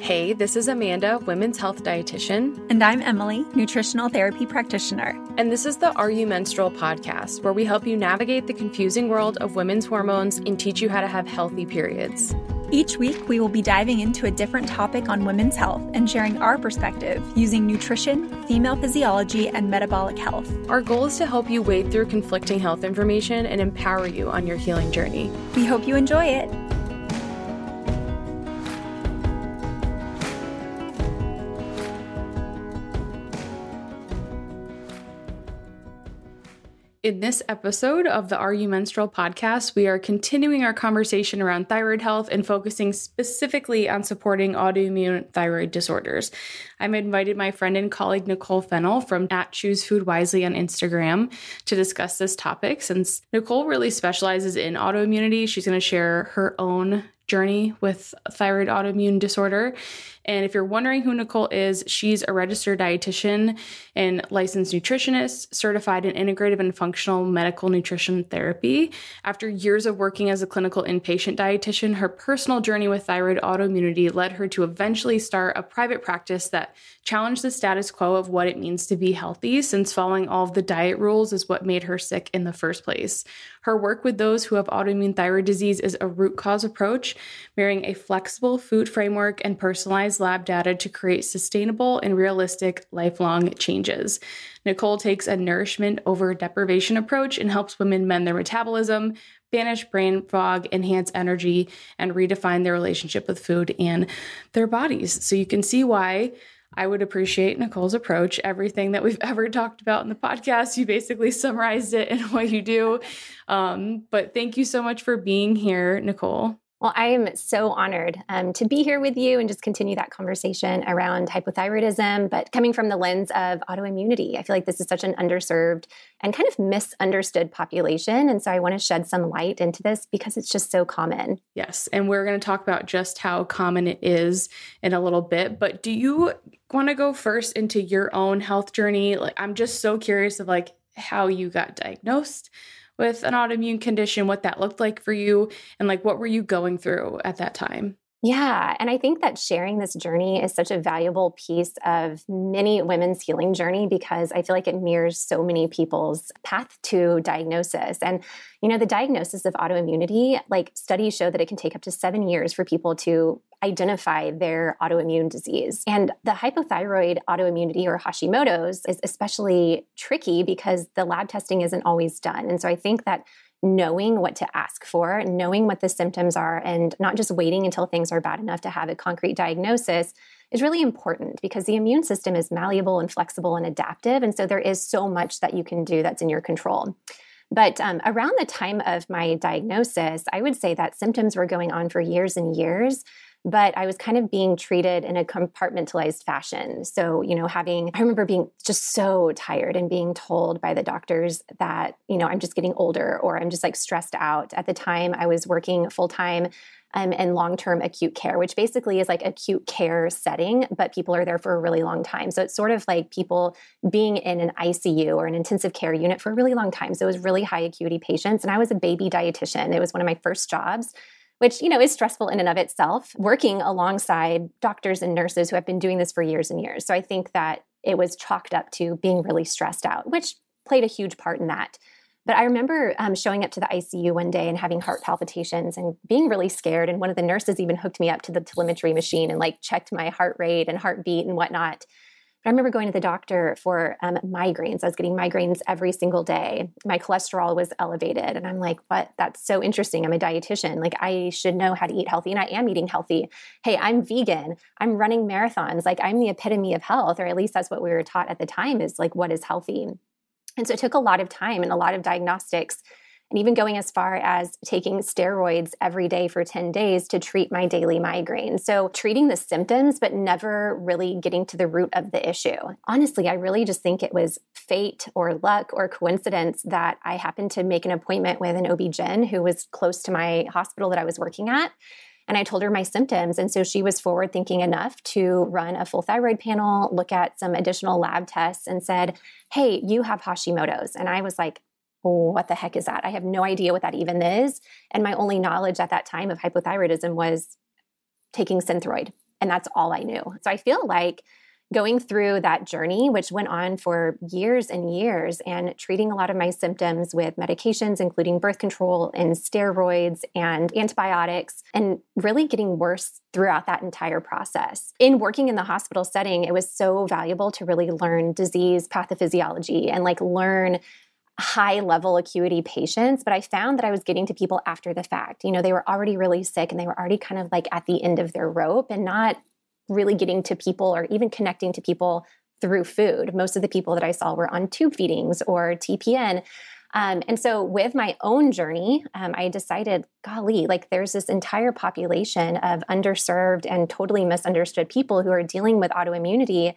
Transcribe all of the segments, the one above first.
Hey, this is Amanda, women's health dietitian. And I'm Emily, nutritional therapy practitioner. And this is the Are You Menstrual podcast, where we help you navigate the confusing world of women's hormones and teach you how to have healthy periods. Each week, we will be diving into a different topic on women's health and sharing our perspective using nutrition, female physiology, and metabolic health. Our goal is to help you wade through conflicting health information and empower you on your healing journey. We hope you enjoy it. In this episode of the Are You Menstrual podcast, we are continuing our conversation around thyroid health and focusing specifically on supporting autoimmune thyroid disorders. I'm invited my friend and colleague Nicole Fennell from at Choose Food Wisely on Instagram to discuss this topic. Since Nicole really specializes in autoimmunity, she's going to share her own journey with thyroid autoimmune disorder. And if you're wondering who Nicole is, she's a registered dietitian and licensed nutritionist, certified in integrative and functional medical nutrition therapy. After years of working as a clinical inpatient dietitian, her personal journey with thyroid autoimmunity led her to eventually start a private practice that challenged the status quo of what it means to be healthy, since following all of the diet rules is what made her sick in the first place. Her work with those who have autoimmune thyroid disease is a root cause approach, marrying a flexible food framework and personalized lab data to create sustainable and realistic lifelong changes. Nicole takes a nourishment over deprivation approach and helps women mend their metabolism, banish brain fog, enhance energy, and redefine their relationship with food and their bodies. So you can see why I would appreciate Nicole's approach. Everything that we've ever talked about in the podcast, you basically summarized it in what you do. Um, but thank you so much for being here, Nicole. Well, I am so honored um, to be here with you and just continue that conversation around hypothyroidism, but coming from the lens of autoimmunity. I feel like this is such an underserved and kind of misunderstood population. And so I want to shed some light into this because it's just so common. Yes. And we're going to talk about just how common it is in a little bit. But do you want to go first into your own health journey? Like, I'm just so curious of like how you got diagnosed with an autoimmune condition, what that looked like for you, and like what were you going through at that time? Yeah. And I think that sharing this journey is such a valuable piece of many women's healing journey because I feel like it mirrors so many people's path to diagnosis. And, you know, the diagnosis of autoimmunity, like studies show that it can take up to seven years for people to identify their autoimmune disease. And the hypothyroid autoimmunity or Hashimoto's is especially tricky because the lab testing isn't always done. And so I think that knowing what to ask for, knowing what the symptoms are, and not just waiting until things are bad enough to have a concrete diagnosis is really important because the immune system is malleable and flexible and adaptive. And so there is so much that you can do that's in your control. But um, around the time of my diagnosis, I would say that symptoms were going on for years and years but I was kind of being treated in a compartmentalized fashion. So, you know, having, I remember being just so tired and being told by the doctors that, you know, I'm just getting older or I'm just like stressed out. At the time, I was working full time um, in long term acute care, which basically is like acute care setting, but people are there for a really long time. So it's sort of like people being in an ICU or an intensive care unit for a really long time. So it was really high acuity patients. And I was a baby dietitian. It was one of my first jobs which you know is stressful in and of itself working alongside doctors and nurses who have been doing this for years and years. So i think that it was chalked up to being really stressed out which played a huge part in that. But i remember um, showing up to the icu one day and having heart palpitations and being really scared. And one of the nurses even hooked me up to the telemetry machine and like checked my heart rate and heartbeat and whatnot but I remember going to the doctor for um, migraines. I was getting migraines every single day. My cholesterol was elevated. And I'm like, what? That's so interesting. I'm a dietitian. Like, I should know how to eat healthy. And I am eating healthy. Hey, I'm vegan. I'm running marathons. Like, I'm the epitome of health, or at least that's what we were taught at the time is like, what is healthy? And so it took a lot of time and a lot of diagnostics and even going as far as taking steroids every day for 10 days to treat my daily migraine. So, treating the symptoms, but never really getting to the root of the issue. Honestly, I really just think it was fate or luck or coincidence that I happened to make an appointment with an OB-GYN who was close to my hospital that I was working at. And I told her my symptoms. And so she was forward thinking enough to run a full thyroid panel, look at some additional lab tests, and said, Hey, you have Hashimoto's. And I was like, what the heck is that? I have no idea what that even is. And my only knowledge at that time of hypothyroidism was taking Synthroid. And that's all I knew. So I feel like going through that journey, which went on for years and years, and treating a lot of my symptoms with medications, including birth control and steroids and antibiotics, and really getting worse throughout that entire process. In working in the hospital setting, it was so valuable to really learn disease pathophysiology and like learn high level acuity patients, but I found that I was getting to people after the fact. You know, they were already really sick and they were already kind of like at the end of their rope and not really getting to people or even connecting to people through food. Most of the people that I saw were on tube feedings or TPN. Um, and so, with my own journey, um, I decided, golly, like there's this entire population of underserved and totally misunderstood people who are dealing with autoimmunity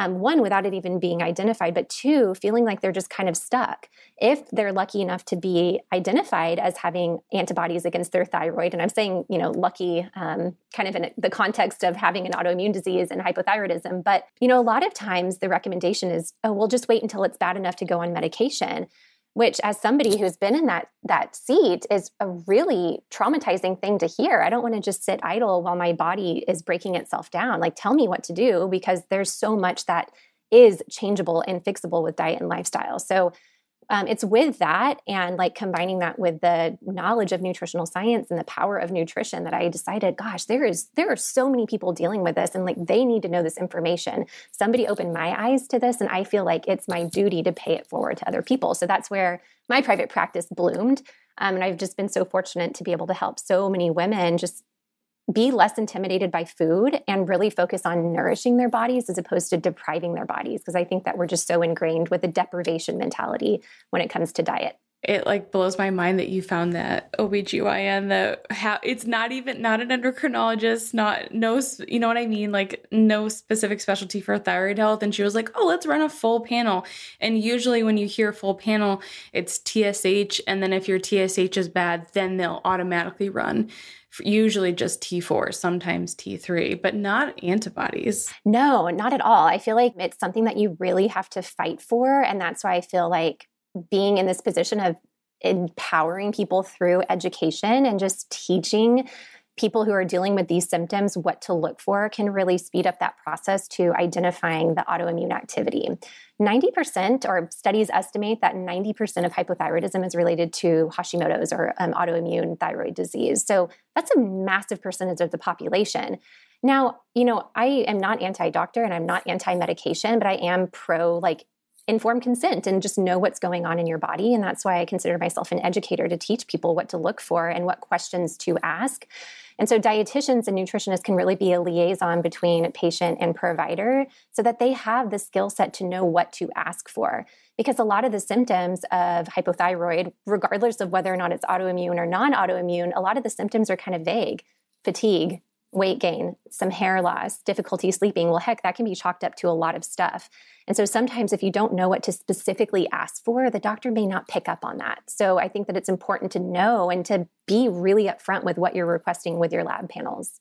um, one, without it even being identified, but two, feeling like they're just kind of stuck. If they're lucky enough to be identified as having antibodies against their thyroid, and I'm saying, you know, lucky um, kind of in the context of having an autoimmune disease and hypothyroidism, but, you know, a lot of times the recommendation is, oh, we'll just wait until it's bad enough to go on medication which as somebody who's been in that that seat is a really traumatizing thing to hear. I don't want to just sit idle while my body is breaking itself down. Like tell me what to do because there's so much that is changeable and fixable with diet and lifestyle. So um, it's with that and like combining that with the knowledge of nutritional science and the power of nutrition that I decided, gosh, there is there are so many people dealing with this and like they need to know this information. Somebody opened my eyes to this, and I feel like it's my duty to pay it forward to other people. So that's where my private practice bloomed. Um, and I've just been so fortunate to be able to help so many women just be less intimidated by food and really focus on nourishing their bodies as opposed to depriving their bodies because i think that we're just so ingrained with a deprivation mentality when it comes to diet. It like blows my mind that you found that OBGYN that how it's not even not an endocrinologist, not no you know what I mean, like no specific specialty for thyroid health. And she was like, "Oh, let's run a full panel." And usually when you hear full panel, it's TSH and then if your TSH is bad, then they'll automatically run usually just T4, sometimes T3, but not antibodies. No, not at all. I feel like it's something that you really have to fight for. And that's why I feel like being in this position of empowering people through education and just teaching people who are dealing with these symptoms what to look for can really speed up that process to identifying the autoimmune activity. 90%, or studies estimate that 90% of hypothyroidism is related to Hashimoto's or um, autoimmune thyroid disease. So that's a massive percentage of the population. Now, you know, I am not anti doctor and I'm not anti medication, but I am pro like informed consent and just know what's going on in your body. And that's why I consider myself an educator to teach people what to look for and what questions to ask. And so, dietitians and nutritionists can really be a liaison between patient and provider so that they have the skill set to know what to ask for. Because a lot of the symptoms of hypothyroid, regardless of whether or not it's autoimmune or non autoimmune, a lot of the symptoms are kind of vague fatigue, weight gain, some hair loss, difficulty sleeping. Well, heck, that can be chalked up to a lot of stuff. And so sometimes if you don't know what to specifically ask for, the doctor may not pick up on that. So I think that it's important to know and to be really upfront with what you're requesting with your lab panels.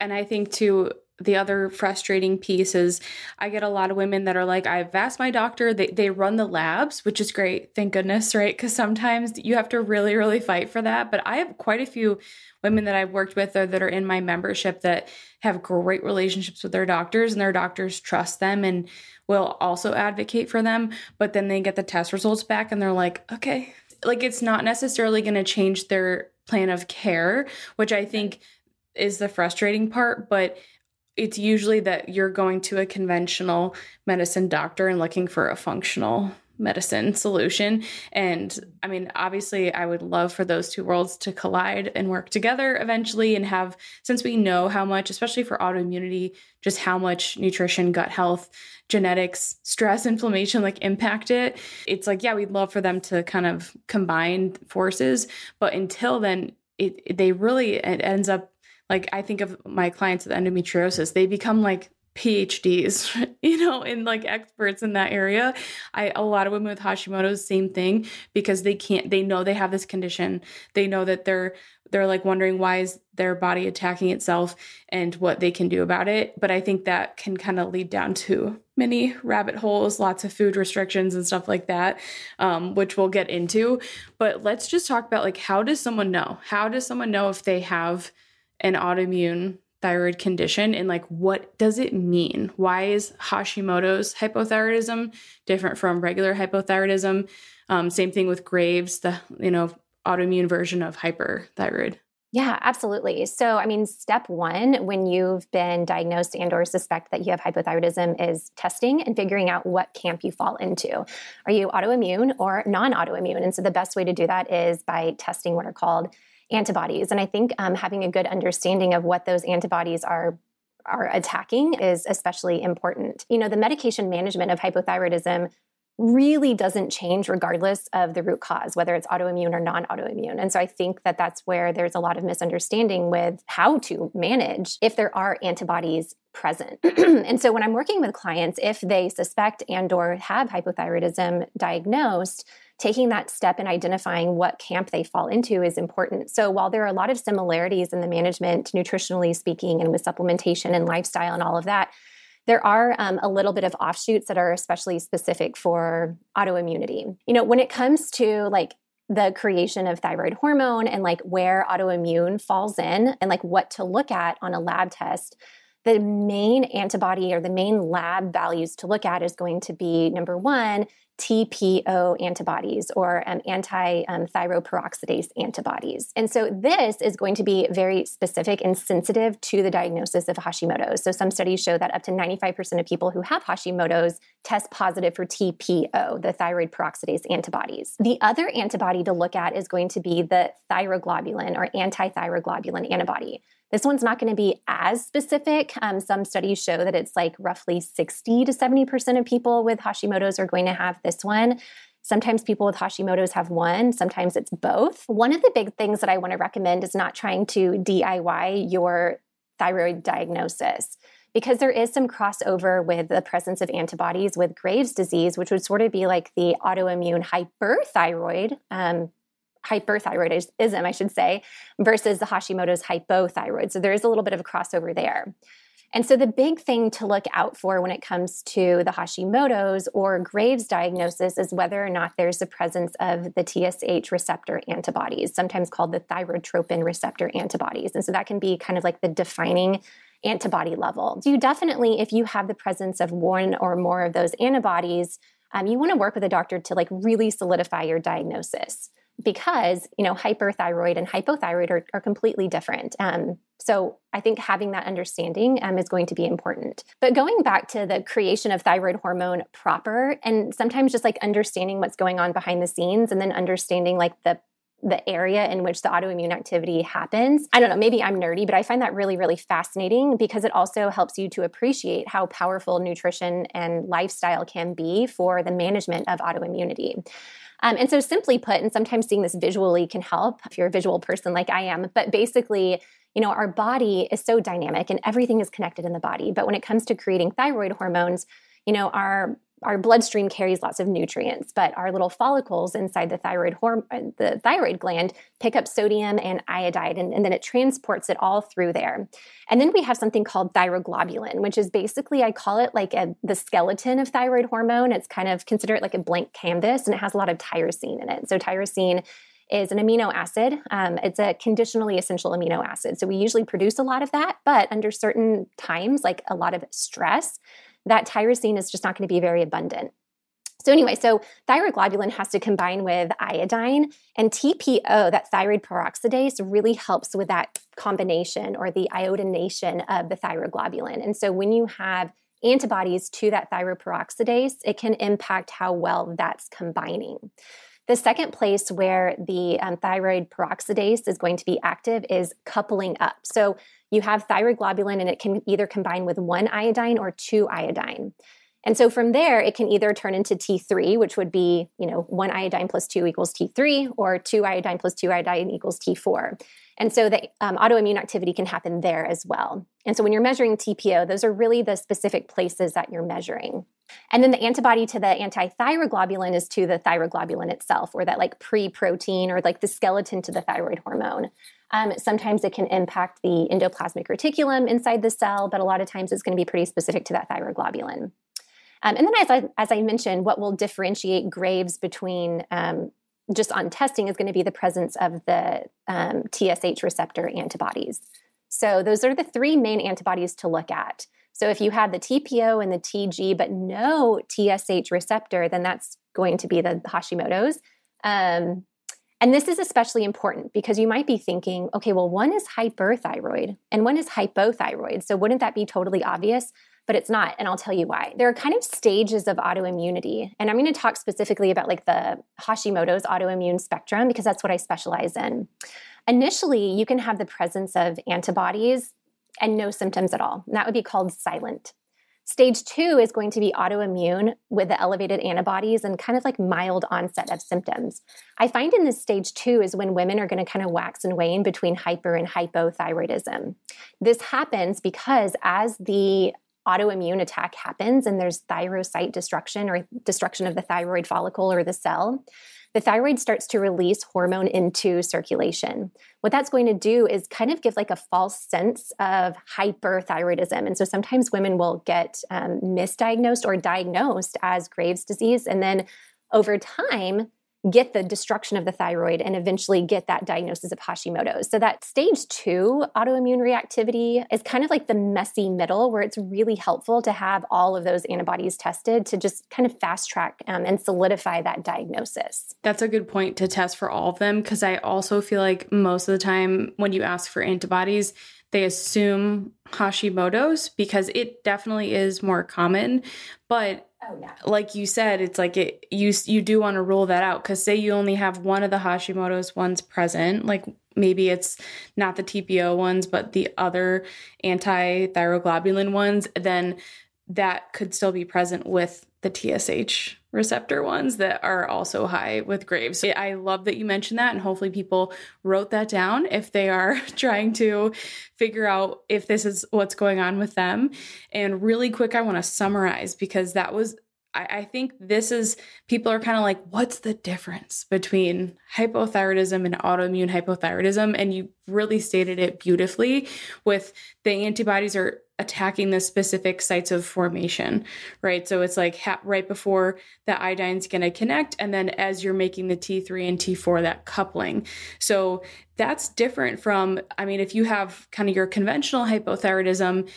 And I think too, the other frustrating piece is I get a lot of women that are like, I've asked my doctor, they, they run the labs, which is great, thank goodness, right? Because sometimes you have to really, really fight for that. But I have quite a few women that I've worked with or that are in my membership that have great relationships with their doctors and their doctors trust them and will also advocate for them. But then they get the test results back and they're like, okay, like it's not necessarily going to change their plan of care, which I think is the frustrating part. But it's usually that you're going to a conventional medicine doctor and looking for a functional medicine solution. And I mean, obviously, I would love for those two worlds to collide and work together eventually and have, since we know how much, especially for autoimmunity, just how much nutrition, gut health, genetics, stress, inflammation like impact it. It's like, yeah, we'd love for them to kind of combine forces. But until then, it, they really, it ends up like I think of my clients with endometriosis, they become like PhDs, you know, and like experts in that area. I a lot of women with Hashimoto's same thing because they can't they know they have this condition. They know that they're they're like wondering why is their body attacking itself and what they can do about it. But I think that can kind of lead down to many rabbit holes, lots of food restrictions and stuff like that, um, which we'll get into. But let's just talk about like how does someone know? How does someone know if they have an autoimmune thyroid condition and like what does it mean? Why is Hashimoto's hypothyroidism different from regular hypothyroidism? Um, same thing with Graves, the you know autoimmune version of hyperthyroid. Yeah, absolutely. So, I mean, step one when you've been diagnosed and or suspect that you have hypothyroidism is testing and figuring out what camp you fall into. Are you autoimmune or non-autoimmune? And so the best way to do that is by testing what are called antibodies. And I think um, having a good understanding of what those antibodies are are attacking is especially important. You know, the medication management of hypothyroidism really doesn't change regardless of the root cause, whether it's autoimmune or non autoimmune. And so I think that that's where there's a lot of misunderstanding with how to manage if there are antibodies present. and so when I'm working with clients, if they suspect and or have hypothyroidism diagnosed, taking that step and identifying what camp they fall into is important. So while there are a lot of similarities in the management, nutritionally speaking, and with supplementation and lifestyle and all of that, there are um, a little bit of offshoots that are especially specific for autoimmunity. You know, when it comes to like the creation of thyroid hormone and like where autoimmune falls in and like what to look at on a lab test, the main antibody or the main lab values to look at is going to be number one, TPO antibodies or um, anti um, thyroperoxidase antibodies. And so this is going to be very specific and sensitive to the diagnosis of Hashimoto's. So some studies show that up to 95% of people who have Hashimoto's test positive for TPO, the thyroid peroxidase antibodies. The other antibody to look at is going to be the thyroglobulin or anti thyroglobulin antibody. This one's not going to be as specific. Um, some studies show that it's like roughly 60 to 70% of people with Hashimoto's are going to have this one. Sometimes people with Hashimoto's have one, sometimes it's both. One of the big things that I want to recommend is not trying to DIY your thyroid diagnosis because there is some crossover with the presence of antibodies with Graves' disease, which would sort of be like the autoimmune hyperthyroid um, hyperthyroidism, I should say, versus the Hashimoto's hypothyroid. So there is a little bit of a crossover there. And so the big thing to look out for when it comes to the Hashimoto's or Graves diagnosis is whether or not there's the presence of the TSH receptor antibodies, sometimes called the thyrotropin receptor antibodies. And so that can be kind of like the defining antibody level. So you definitely, if you have the presence of one or more of those antibodies, um, you want to work with a doctor to like really solidify your diagnosis because you know hyperthyroid and hypothyroid are, are completely different. Um, so i think having that understanding um, is going to be important. But going back to the creation of thyroid hormone proper and sometimes just like understanding what's going on behind the scenes and then understanding like the the area in which the autoimmune activity happens. I don't know, maybe I'm nerdy, but I find that really, really fascinating because it also helps you to appreciate how powerful nutrition and lifestyle can be for the management of autoimmunity. Um, and so, simply put, and sometimes seeing this visually can help if you're a visual person like I am, but basically, you know, our body is so dynamic and everything is connected in the body. But when it comes to creating thyroid hormones, you know, our our bloodstream carries lots of nutrients, but our little follicles inside the thyroid horm- uh, the thyroid gland pick up sodium and iodide, and, and, then it transports it all through there. And then we have something called thyroglobulin, which is basically I call it like a, the skeleton of thyroid hormone. It's kind of consider it like a blank canvas, and it has a lot of tyrosine in it. So tyrosine is an amino acid. Um, it's a conditionally essential amino acid. So we usually produce a lot of that, but under certain times, like a lot of stress, that tyrosine is just not going to be very abundant. So, anyway, so thyroglobulin has to combine with iodine, and TPO, that thyroid peroxidase, really helps with that combination or the iodination of the thyroglobulin. And so, when you have antibodies to that thyroid peroxidase, it can impact how well that's combining. The second place where the um, thyroid peroxidase is going to be active is coupling up. So you have thyroid globulin and it can either combine with one iodine or two iodine. And so from there, it can either turn into T3, which would be, you know, one iodine plus two equals T3, or two iodine plus two iodine equals T4. And so the um, autoimmune activity can happen there as well. And so when you're measuring TPO, those are really the specific places that you're measuring. And then the antibody to the anti-thyroglobulin is to the thyroglobulin itself, or that like pre-protein or like the skeleton to the thyroid hormone. Um, sometimes it can impact the endoplasmic reticulum inside the cell, but a lot of times it's going to be pretty specific to that thyroglobulin. Um, and then, as I, as I mentioned, what will differentiate Graves between um, just on testing is going to be the presence of the TSH um, receptor antibodies. So, those are the three main antibodies to look at. So, if you have the TPO and the TG, but no TSH receptor, then that's going to be the Hashimoto's. Um, and this is especially important because you might be thinking, okay, well, one is hyperthyroid and one is hypothyroid. So, wouldn't that be totally obvious? But it's not. And I'll tell you why. There are kind of stages of autoimmunity. And I'm going to talk specifically about like the Hashimoto's autoimmune spectrum because that's what I specialize in. Initially, you can have the presence of antibodies and no symptoms at all. And that would be called silent. Stage two is going to be autoimmune with the elevated antibodies and kind of like mild onset of symptoms. I find in this stage two is when women are going to kind of wax and wane between hyper and hypothyroidism. This happens because as the autoimmune attack happens and there's thyrocyte destruction or destruction of the thyroid follicle or the cell, the thyroid starts to release hormone into circulation. What that's going to do is kind of give like a false sense of hyperthyroidism. And so sometimes women will get um, misdiagnosed or diagnosed as Graves' disease. And then over time, get the destruction of the thyroid and eventually get that diagnosis of Hashimoto's. So that stage two autoimmune reactivity is kind of like the messy middle where it's really helpful to have all of those antibodies tested to just kind of fast track um, and solidify that diagnosis. That's a good point to test for all of them because I also feel like most of the time when you ask for antibodies, they assume Hashimoto's because it definitely is more common. But oh, yeah. like you said, it's like it you you do want to rule that out because say you only have one of the Hashimoto's ones present, like maybe it's not the TPO ones, but the other anti-thyroglobulin ones, then that could still be present with the TSH receptor ones that are also high with Graves. I love that you mentioned that, and hopefully people wrote that down if they are trying to figure out if this is what's going on with them. And really quick, I want to summarize because that was. I, think this is people are kind of like, what's the difference between hypothyroidism and autoimmune hypothyroidism? And you really stated it beautifully with the antibodies are attacking the specific sites of formation, right? So it's like ha- right before the iodine's going to connect, and then as you're making the T3 and T4, that coupling. So that's different from, I mean, if you have kind of your conventional hypothyroidism,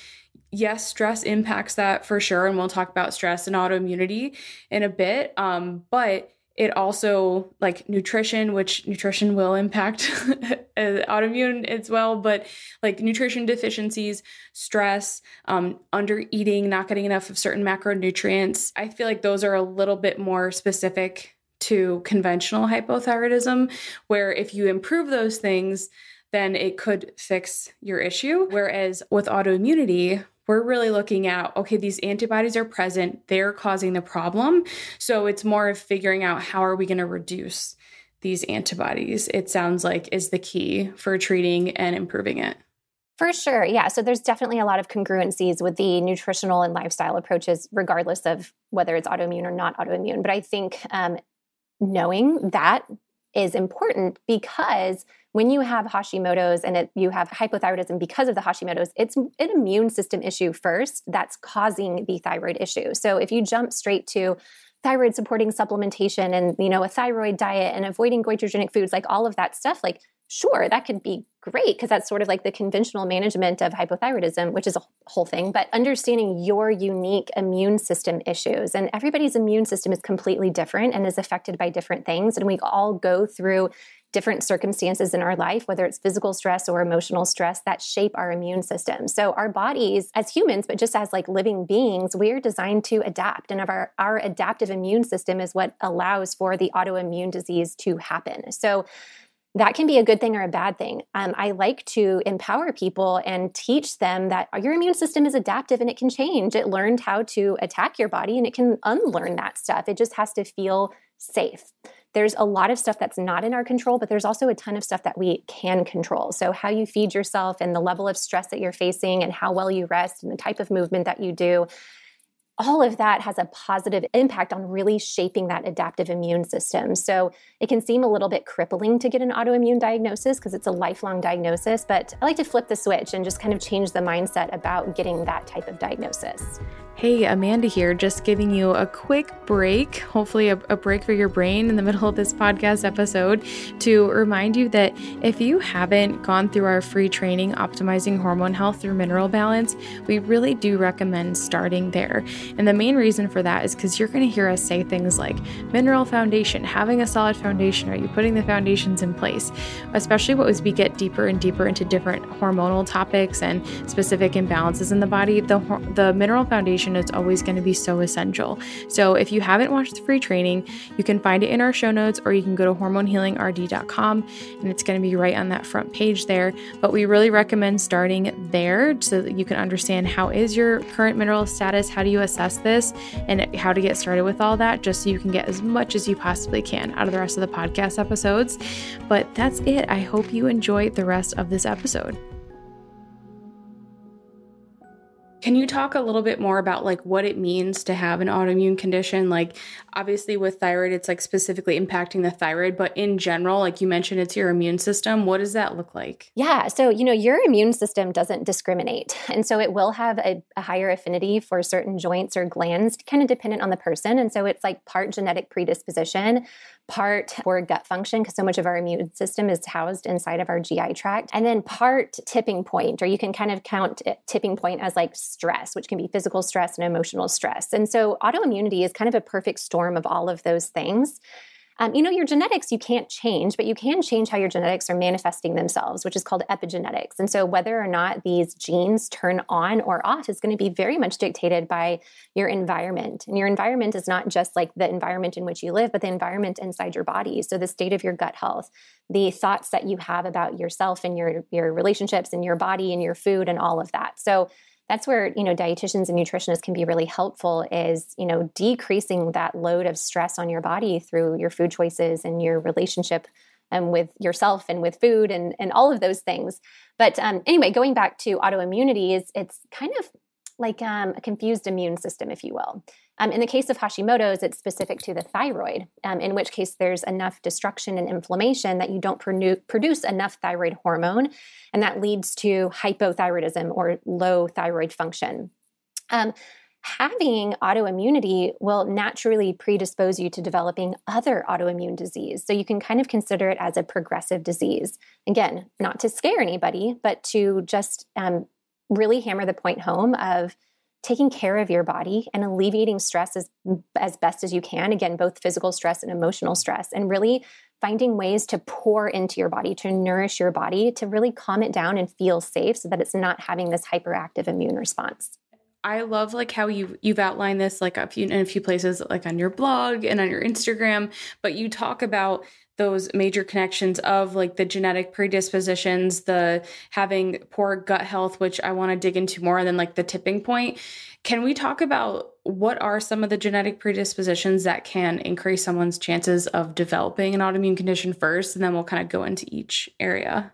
yes, stress impacts that for sure. And we'll talk about stress and autoimmunity in a bit. Um, but it also like nutrition which nutrition will impact autoimmune as well but like nutrition deficiencies stress um, under eating not getting enough of certain macronutrients. I feel like those are a little bit more specific to conventional hypothyroidism where if you improve those things then it could fix your issue. Whereas with autoimmunity we're really looking at okay, these antibodies are present, they're causing the problem. So it's more of figuring out how are we going to reduce these antibodies, it sounds like is the key for treating and improving it. For sure. Yeah. So there's definitely a lot of congruencies with the nutritional and lifestyle approaches, regardless of whether it's autoimmune or not autoimmune. But I think um, knowing that is important because when you have Hashimoto's and it, you have hypothyroidism because of the Hashimoto's, it's an immune system issue first that's causing the thyroid issue. So if you jump straight to thyroid supporting supplementation and you know a thyroid diet and avoiding goitrogenic foods like all of that stuff like sure that could be great because that's sort of like the conventional management of hypothyroidism which is a whole thing but understanding your unique immune system issues and everybody's immune system is completely different and is affected by different things and we all go through different circumstances in our life, whether it's physical stress or emotional stress, that shape our immune system. So our bodies as humans, but just as like living beings, we're designed to adapt. And our, our adaptive immune system is what allows for the autoimmune disease to happen. So that can be a good thing or a bad thing. Um, I like to empower people and teach them that your immune system is adaptive and it can change. It learned how to attack your body and it can unlearn that stuff. It just has to feel safe there's a lot of stuff that's not in our control, but there's also a ton of stuff that we can control. So, how you feed yourself and the level of stress that you're facing, and how well you rest, and the type of movement that you do, all of that has a positive impact on really shaping that adaptive immune system. So it can seem a little bit crippling to get an autoimmune diagnosis because it's a lifelong diagnosis, but I like to flip the switch and just kind of change the mindset about getting that type of diagnosis. Hey, Amanda here, just giving you a quick break, hopefully, a, a, break for your brain in the middle of this podcast episode to remind you that if you haven't gone through our free training, Optimizing Hormone Health Through Mineral Balance, we really do recommend starting there. And the main reason for that is because you're going to hear us say things like mineral foundation, having a solid foundation, are you putting the foundations in place? Especially as we get deeper and deeper into different hormonal topics and specific imbalances in the body, the, the mineral foundation is always going to be so essential. So if you haven't watched the free training, you can find it in our show notes or you can go to hormonehealingrd.com and it's going to be right on that front page there. But we really recommend starting there so that you can understand how is your current mineral status, how do you assess this, and how to get started with all that just so you can get as much as you possibly can out of the rest of the podcast episodes. But that's it. I hope you enjoy the rest of this episode. Can you talk a little bit more about like what it means to have an autoimmune condition? Like obviously with thyroid it's like specifically impacting the thyroid, but in general, like you mentioned it's your immune system, what does that look like? Yeah, so you know, your immune system doesn't discriminate. And so it will have a, a higher affinity for certain joints or glands, kind of dependent on the person. And so it's like part genetic predisposition, part for gut function, because so much of our immune system is housed inside of our GI tract, and then part tipping point, or you can kind of count tipping point as like stress, which can be physical stress and emotional stress. And so autoimmunity is kind of a perfect storm of all of those things. Um, you know, your genetics you can't change, but you can change how your genetics are manifesting themselves, which is called epigenetics. And so, whether or not these genes turn on or off is going to be very much dictated by your environment. And your environment is not just like the environment in which you live, but the environment inside your body. So, the state of your gut health, the thoughts that you have about yourself and your your relationships and your body and your food and all of that. So, that's where you know dietitians and nutritionists can be really helpful is you know decreasing that load of stress on your body through your food choices and your relationship um, with yourself and with food and and all of those things. But um, anyway going back to autoimmunity is it's kind of like um, a confused immune system if you will um, in the case of Hashimoto's, it's specific to the thyroid, um, in which case there's enough destruction and inflammation that you don't produ- produce enough thyroid hormone, and that leads to hypothyroidism or low thyroid function. Um, having autoimmunity will naturally predispose you to developing other autoimmune disease. So you can kind of consider it as a progressive disease. Again, not to scare anybody, but to just um, really hammer the point home of taking care of your body and alleviating stress as, as best as you can. Again, both physical stress and emotional stress, and really finding ways to pour into your body, to nourish your body, to really calm it down and feel safe so that it's not having this hyperactive immune response. I love like how you you've outlined this like a few in a few places like on your blog and on your Instagram, but you talk about those major connections of like the genetic predispositions, the having poor gut health, which I want to dig into more, and then like the tipping point. Can we talk about what are some of the genetic predispositions that can increase someone's chances of developing an autoimmune condition first, and then we'll kind of go into each area?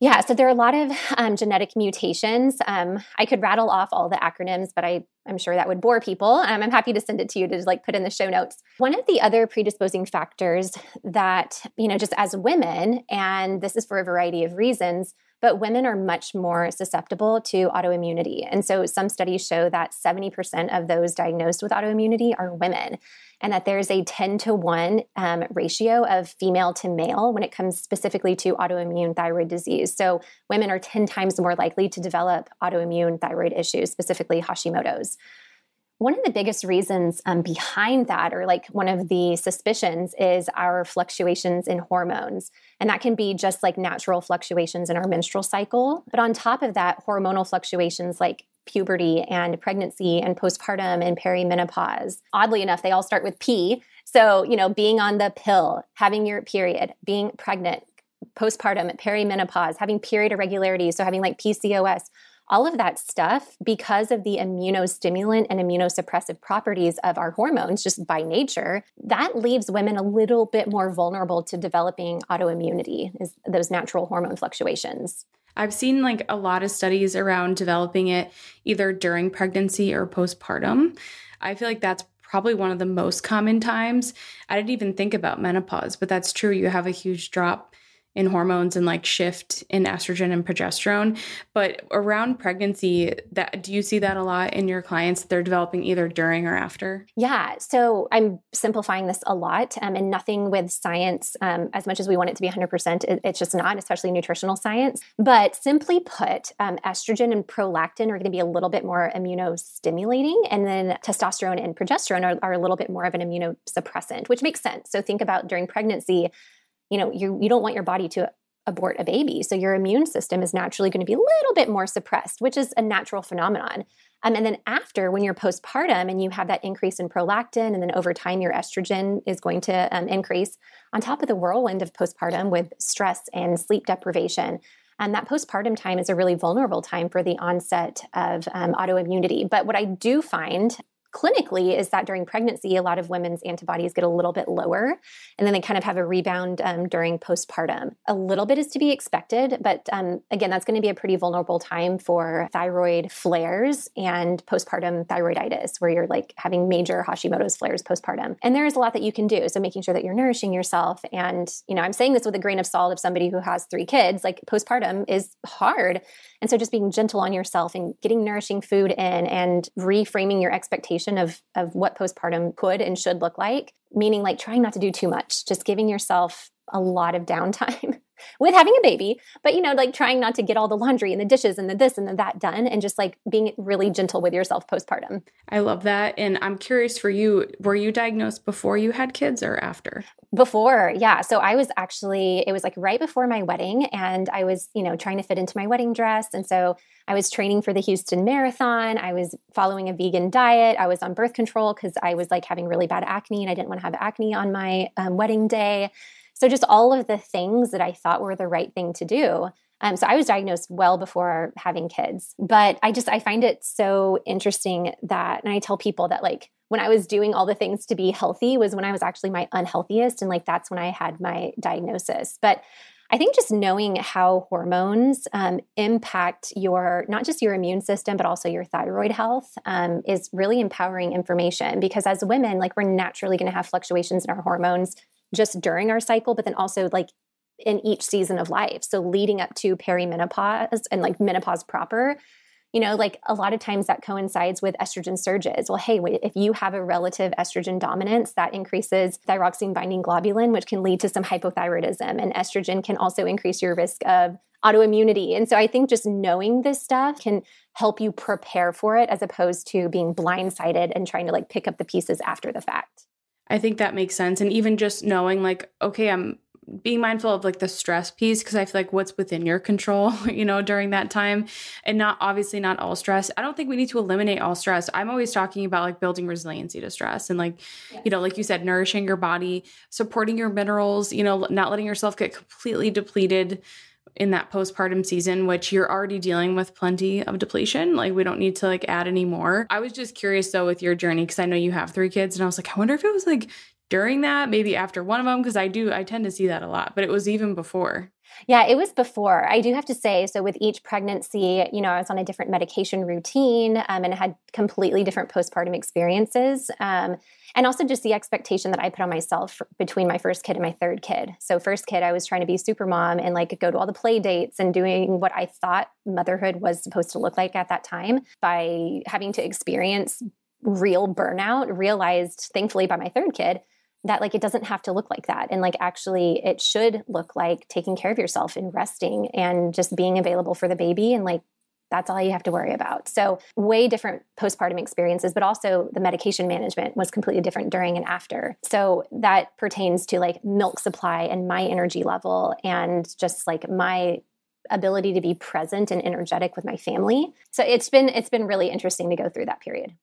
Yeah, so there are a lot of um, genetic mutations. Um, I could rattle off all the acronyms, but I, I'm sure that would bore people. Um, I'm happy to send it to you to like put in the show notes. One of the other predisposing factors that, you know, just as women, and this is for a variety of reasons, but women are much more susceptible to autoimmunity. And so some studies show that 70% of those diagnosed with autoimmunity are women and that there's a 10 to 1 um, ratio of female to male when it comes specifically to autoimmune thyroid disease. So women are 10 times more likely to develop autoimmune thyroid issues, specifically Hashimoto's. One of the biggest reasons um, behind that, or like one of the suspicions, is our fluctuations in hormones. And that can be just like natural fluctuations in our menstrual cycle. But on top of that, hormonal fluctuations like puberty and pregnancy and postpartum and perimenopause. Oddly enough, they all start with P. So, you know, being on the pill, having your period, being pregnant, postpartum, perimenopause, having period irregularities, so having like PCOS, all of that stuff, because of the immunostimulant and immunosuppressive properties of our hormones, just by nature, that leaves women a little bit more vulnerable to developing autoimmunity, is those natural hormone fluctuations. I've seen like a lot of studies around developing it either during pregnancy or postpartum. I feel like that's probably one of the most common times. I didn't even think about menopause, but that's true. You have a huge drop in hormones and like shift in estrogen and progesterone. But around pregnancy, that do you see that a lot in your clients? They're developing either during or after. Yeah. So I'm simplifying this a lot, um, and nothing with science. Um, as much as we want it to be 100%, it, it's just not, especially nutritional science. But simply put, um, estrogen and prolactin are going to be a little bit more immunostimulating, and then testosterone and progesterone are, are a little bit more of an immunosuppressant, which makes sense. So think about during pregnancy you know you you don't want your body to abort a baby so your immune system is naturally going to be a little bit more suppressed which is a natural phenomenon um, and then after when you're postpartum and you have that increase in prolactin and then over time your estrogen is going to um, increase on top of the whirlwind of postpartum with stress and sleep deprivation and that postpartum time is a really vulnerable time for the onset of um, autoimmunity. But what I do find clinically is that during pregnancy, a lot of women's antibodies get a little bit lower, and then they kind of have a rebound um, during postpartum. A little bit is to be expected, but um, again, that's going to be a pretty vulnerable time for thyroid flares and postpartum thyroiditis, where you're like having major Hashimoto's flares postpartum. And there is a lot that you can do. So making sure that you're nourishing yourself. And, you know, I'm saying this with a grain of salt of somebody who has three kids, like postpartum is hard. And so just being gentle on yourself and getting nourishing food in and reframing your expectation of, of what postpartum could and should look like, meaning like trying not to do too much, just giving yourself a lot of downtime with having a baby, but you know, like trying not to get all the laundry and the dishes and the this and the that done and just like being really gentle with yourself postpartum. I love that. And I'm curious for you, were you diagnosed before you had kids or after? Before, yeah. So I was actually, it was like right before my wedding, and I was, you know, trying to fit into my wedding dress. And so I was training for the Houston Marathon. I was following a vegan diet. I was on birth control because I was like having really bad acne and I didn't want to have acne on my um, wedding day. So just all of the things that I thought were the right thing to do. Um, so I was diagnosed well before having kids, but I just I find it so interesting that, and I tell people that like when I was doing all the things to be healthy was when I was actually my unhealthiest, and like that's when I had my diagnosis. But I think just knowing how hormones um, impact your not just your immune system but also your thyroid health um, is really empowering information because as women, like we're naturally going to have fluctuations in our hormones just during our cycle, but then also like in each season of life. So leading up to perimenopause and like menopause proper, you know, like a lot of times that coincides with estrogen surges. Well, hey, if you have a relative estrogen dominance, that increases thyroxine binding globulin, which can lead to some hypothyroidism. And estrogen can also increase your risk of autoimmunity. And so I think just knowing this stuff can help you prepare for it as opposed to being blindsided and trying to like pick up the pieces after the fact. I think that makes sense. And even just knowing, like, okay, I'm being mindful of like the stress piece because I feel like what's within your control, you know, during that time and not obviously not all stress. I don't think we need to eliminate all stress. I'm always talking about like building resiliency to stress and like, you know, like you said, nourishing your body, supporting your minerals, you know, not letting yourself get completely depleted in that postpartum season, which you're already dealing with plenty of depletion. Like we don't need to like add any more. I was just curious though with your journey because I know you have three kids, and I was like, I wonder if it was like during that, maybe after one of them, because I do I tend to see that a lot, but it was even before. Yeah, it was before. I do have to say, so with each pregnancy, you know, I was on a different medication routine um, and had completely different postpartum experiences. Um, and also just the expectation that I put on myself between my first kid and my third kid. So, first kid, I was trying to be super mom and like go to all the play dates and doing what I thought motherhood was supposed to look like at that time by having to experience real burnout, realized thankfully by my third kid that like it doesn't have to look like that and like actually it should look like taking care of yourself and resting and just being available for the baby and like that's all you have to worry about. So, way different postpartum experiences, but also the medication management was completely different during and after. So, that pertains to like milk supply and my energy level and just like my ability to be present and energetic with my family. So, it's been it's been really interesting to go through that period.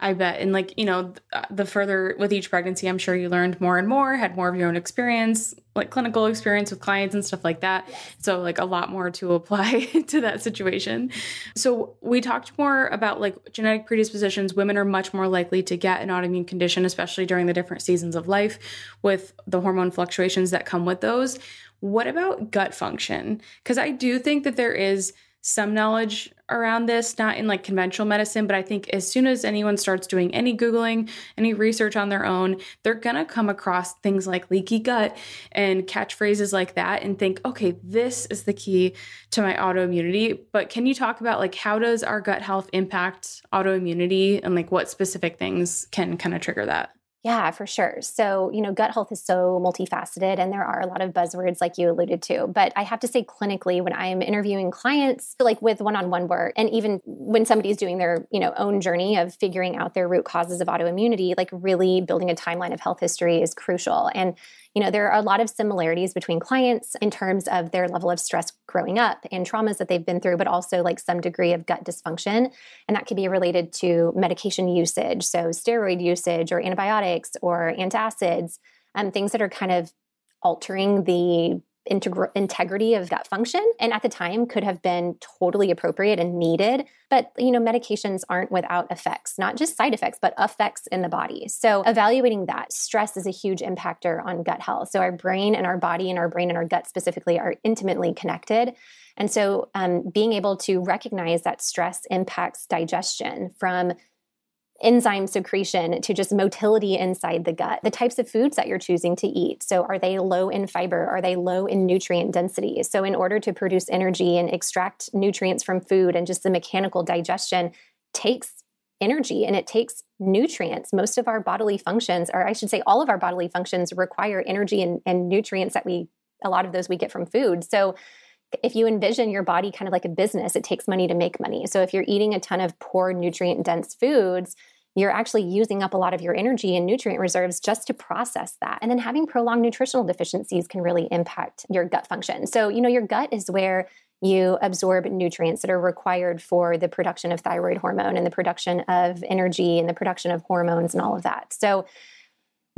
I bet. And like, you know, uh, the further with each pregnancy, I'm sure you learned more and more, had more of your own experience, like clinical experience with clients and stuff like that. So, like, a lot more to apply to that situation. So, we talked more about like genetic predispositions. Women are much more likely to get an autoimmune condition, especially during the different seasons of life with the hormone fluctuations that come with those. What about gut function? Because I do think that there is some knowledge around this, not in like conventional medicine, but I think as soon as anyone starts doing any Googling, any research on their own, they're gonna come across things like leaky gut and catchphrases like that and think, okay, this is the key to my autoimmunity. But can you talk about like how does our gut health impact autoimmunity and like what specific things can kind of trigger that? Yeah, for sure. So, you know, gut health is so multifaceted and there are a lot of buzzwords like you alluded to. But I have to say, clinically, when I am interviewing clients, like with one on one work, and even when somebody's doing their, you know, own journey of figuring out their root causes of autoimmunity, like really building a timeline of health history is crucial. And you know, there are a lot of similarities between clients in terms of their level of stress growing up and traumas that they've been through, but also like some degree of gut dysfunction. And that could be related to medication usage, so steroid usage or antibiotics or antacids, um, things that are kind of altering the integr- integrity of that function and at the time could have been totally appropriate and needed. But you know medications aren't without effects not just side effects but effects in the body. So evaluating that stress is a huge impactor on gut health. So our brain and our body and our brain and our gut specifically are intimately connected. And so um, being able to recognize that stress impacts digestion from enzyme secretion to just motility inside the gut, the types of foods that you're choosing to eat. So, are they low in fiber? Are they low in nutrient density? So, in order to produce energy and extract nutrients from food and just the mechanical digestion takes energy and it takes nutrients. Most of our bodily functions, or I should say, all of our bodily functions require energy and, and nutrients that we, a lot of those we get from food. So, if you envision your body kind of like a business, it takes money to make money. So if you're eating a ton of poor nutrient dense foods, you're actually using up a lot of your energy and nutrient reserves just to process that. And then having prolonged nutritional deficiencies can really impact your gut function. So, you know, your gut is where you absorb nutrients that are required for the production of thyroid hormone and the production of energy and the production of hormones and all of that. So,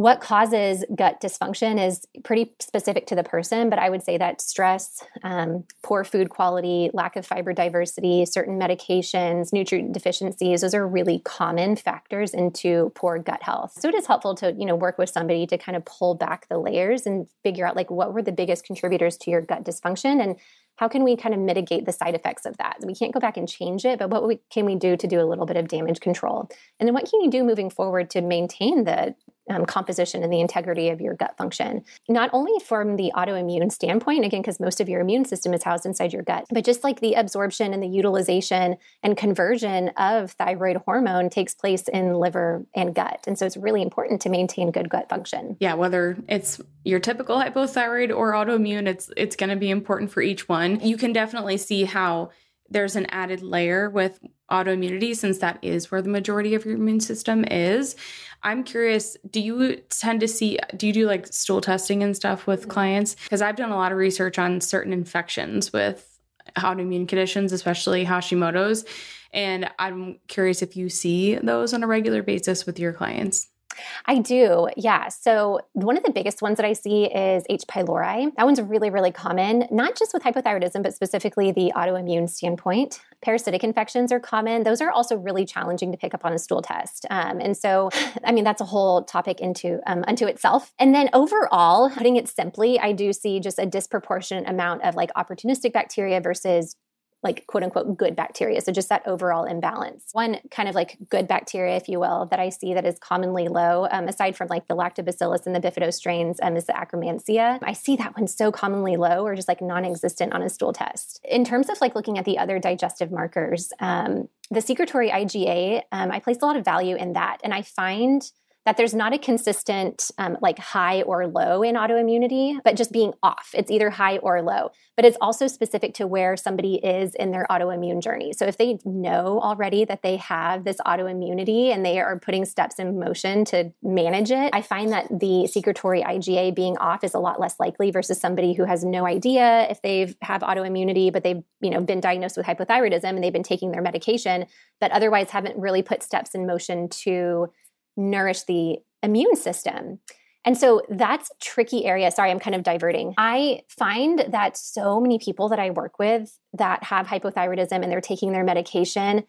what causes gut dysfunction is pretty specific to the person, but I would say that stress, um, poor food quality, lack of fiber diversity, certain medications, nutrient deficiencies, those are really common factors into poor gut health. So it is helpful to, you know, work with somebody to kind of pull back the layers and figure out like what were the biggest contributors to your gut dysfunction and how can we kind of mitigate the side effects of that? We can't go back and change it, but what we, can we do to do a little bit of damage control? And then what can you do moving forward to maintain the um, composition and the integrity of your gut function. Not only from the autoimmune standpoint, again, because most of your immune system is housed inside your gut, but just like the absorption and the utilization and conversion of thyroid hormone takes place in liver and gut. And so it's really important to maintain good gut function. Yeah, whether it's your typical hypothyroid or autoimmune, it's it's going to be important for each one. You can definitely see how there's an added layer with autoimmunity since that is where the majority of your immune system is. I'm curious, do you tend to see, do you do like stool testing and stuff with clients? Because I've done a lot of research on certain infections with autoimmune conditions, especially Hashimoto's. And I'm curious if you see those on a regular basis with your clients. I do, yeah. So one of the biggest ones that I see is H. pylori. That one's really, really common, not just with hypothyroidism, but specifically the autoimmune standpoint. Parasitic infections are common. Those are also really challenging to pick up on a stool test. Um, and so, I mean, that's a whole topic into um, unto itself. And then overall, putting it simply, I do see just a disproportionate amount of like opportunistic bacteria versus like quote unquote good bacteria. So just that overall imbalance. One kind of like good bacteria, if you will, that I see that is commonly low, um, aside from like the lactobacillus and the bifido strains, um, is the Akkermansia. I see that one so commonly low or just like non-existent on a stool test. In terms of like looking at the other digestive markers, um, the secretory IgA, um, I place a lot of value in that, and I find that there's not a consistent um, like high or low in autoimmunity, but just being off. It's either high or low, but it's also specific to where somebody is in their autoimmune journey. So if they know already that they have this autoimmunity and they are putting steps in motion to manage it, I find that the secretory IgA being off is a lot less likely versus somebody who has no idea if they have autoimmunity, but they've you know been diagnosed with hypothyroidism and they've been taking their medication, but otherwise haven't really put steps in motion to nourish the immune system. And so that's a tricky area. Sorry, I'm kind of diverting. I find that so many people that I work with that have hypothyroidism and they're taking their medication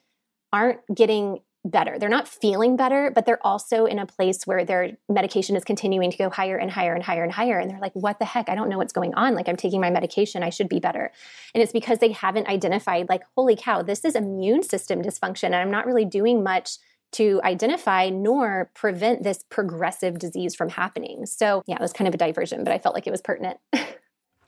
aren't getting better. They're not feeling better, but they're also in a place where their medication is continuing to go higher and higher and higher and higher. And they're like, what the heck? I don't know what's going on. Like, I'm taking my medication. I should be better. And it's because they haven't identified, like, holy cow, this is immune system dysfunction. And I'm not really doing much to identify nor prevent this progressive disease from happening. So, yeah, it was kind of a diversion, but I felt like it was pertinent. It,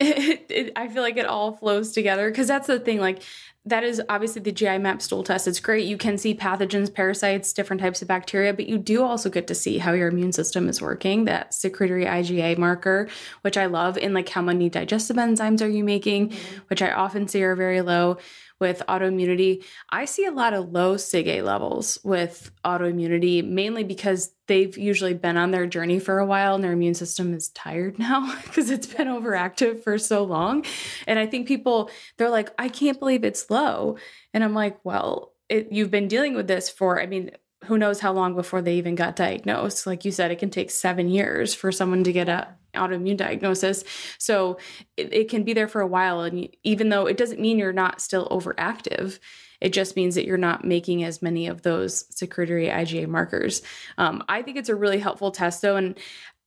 it, I feel like it all flows together because that's the thing. Like, that is obviously the GI map stool test. It's great. You can see pathogens, parasites, different types of bacteria, but you do also get to see how your immune system is working. That secretory IgA marker, which I love, and like how many digestive enzymes are you making, mm-hmm. which I often see are very low with autoimmunity. I see a lot of low SIGA levels with autoimmunity, mainly because they've usually been on their journey for a while and their immune system is tired now because it's been overactive for so long. And I think people, they're like, I can't believe it's low. And I'm like, well, it, you've been dealing with this for, I mean, who knows how long before they even got diagnosed. Like you said, it can take seven years for someone to get a autoimmune diagnosis. So it, it can be there for a while. And even though it doesn't mean you're not still overactive, it just means that you're not making as many of those secretory IgA markers. Um, I think it's a really helpful test though. And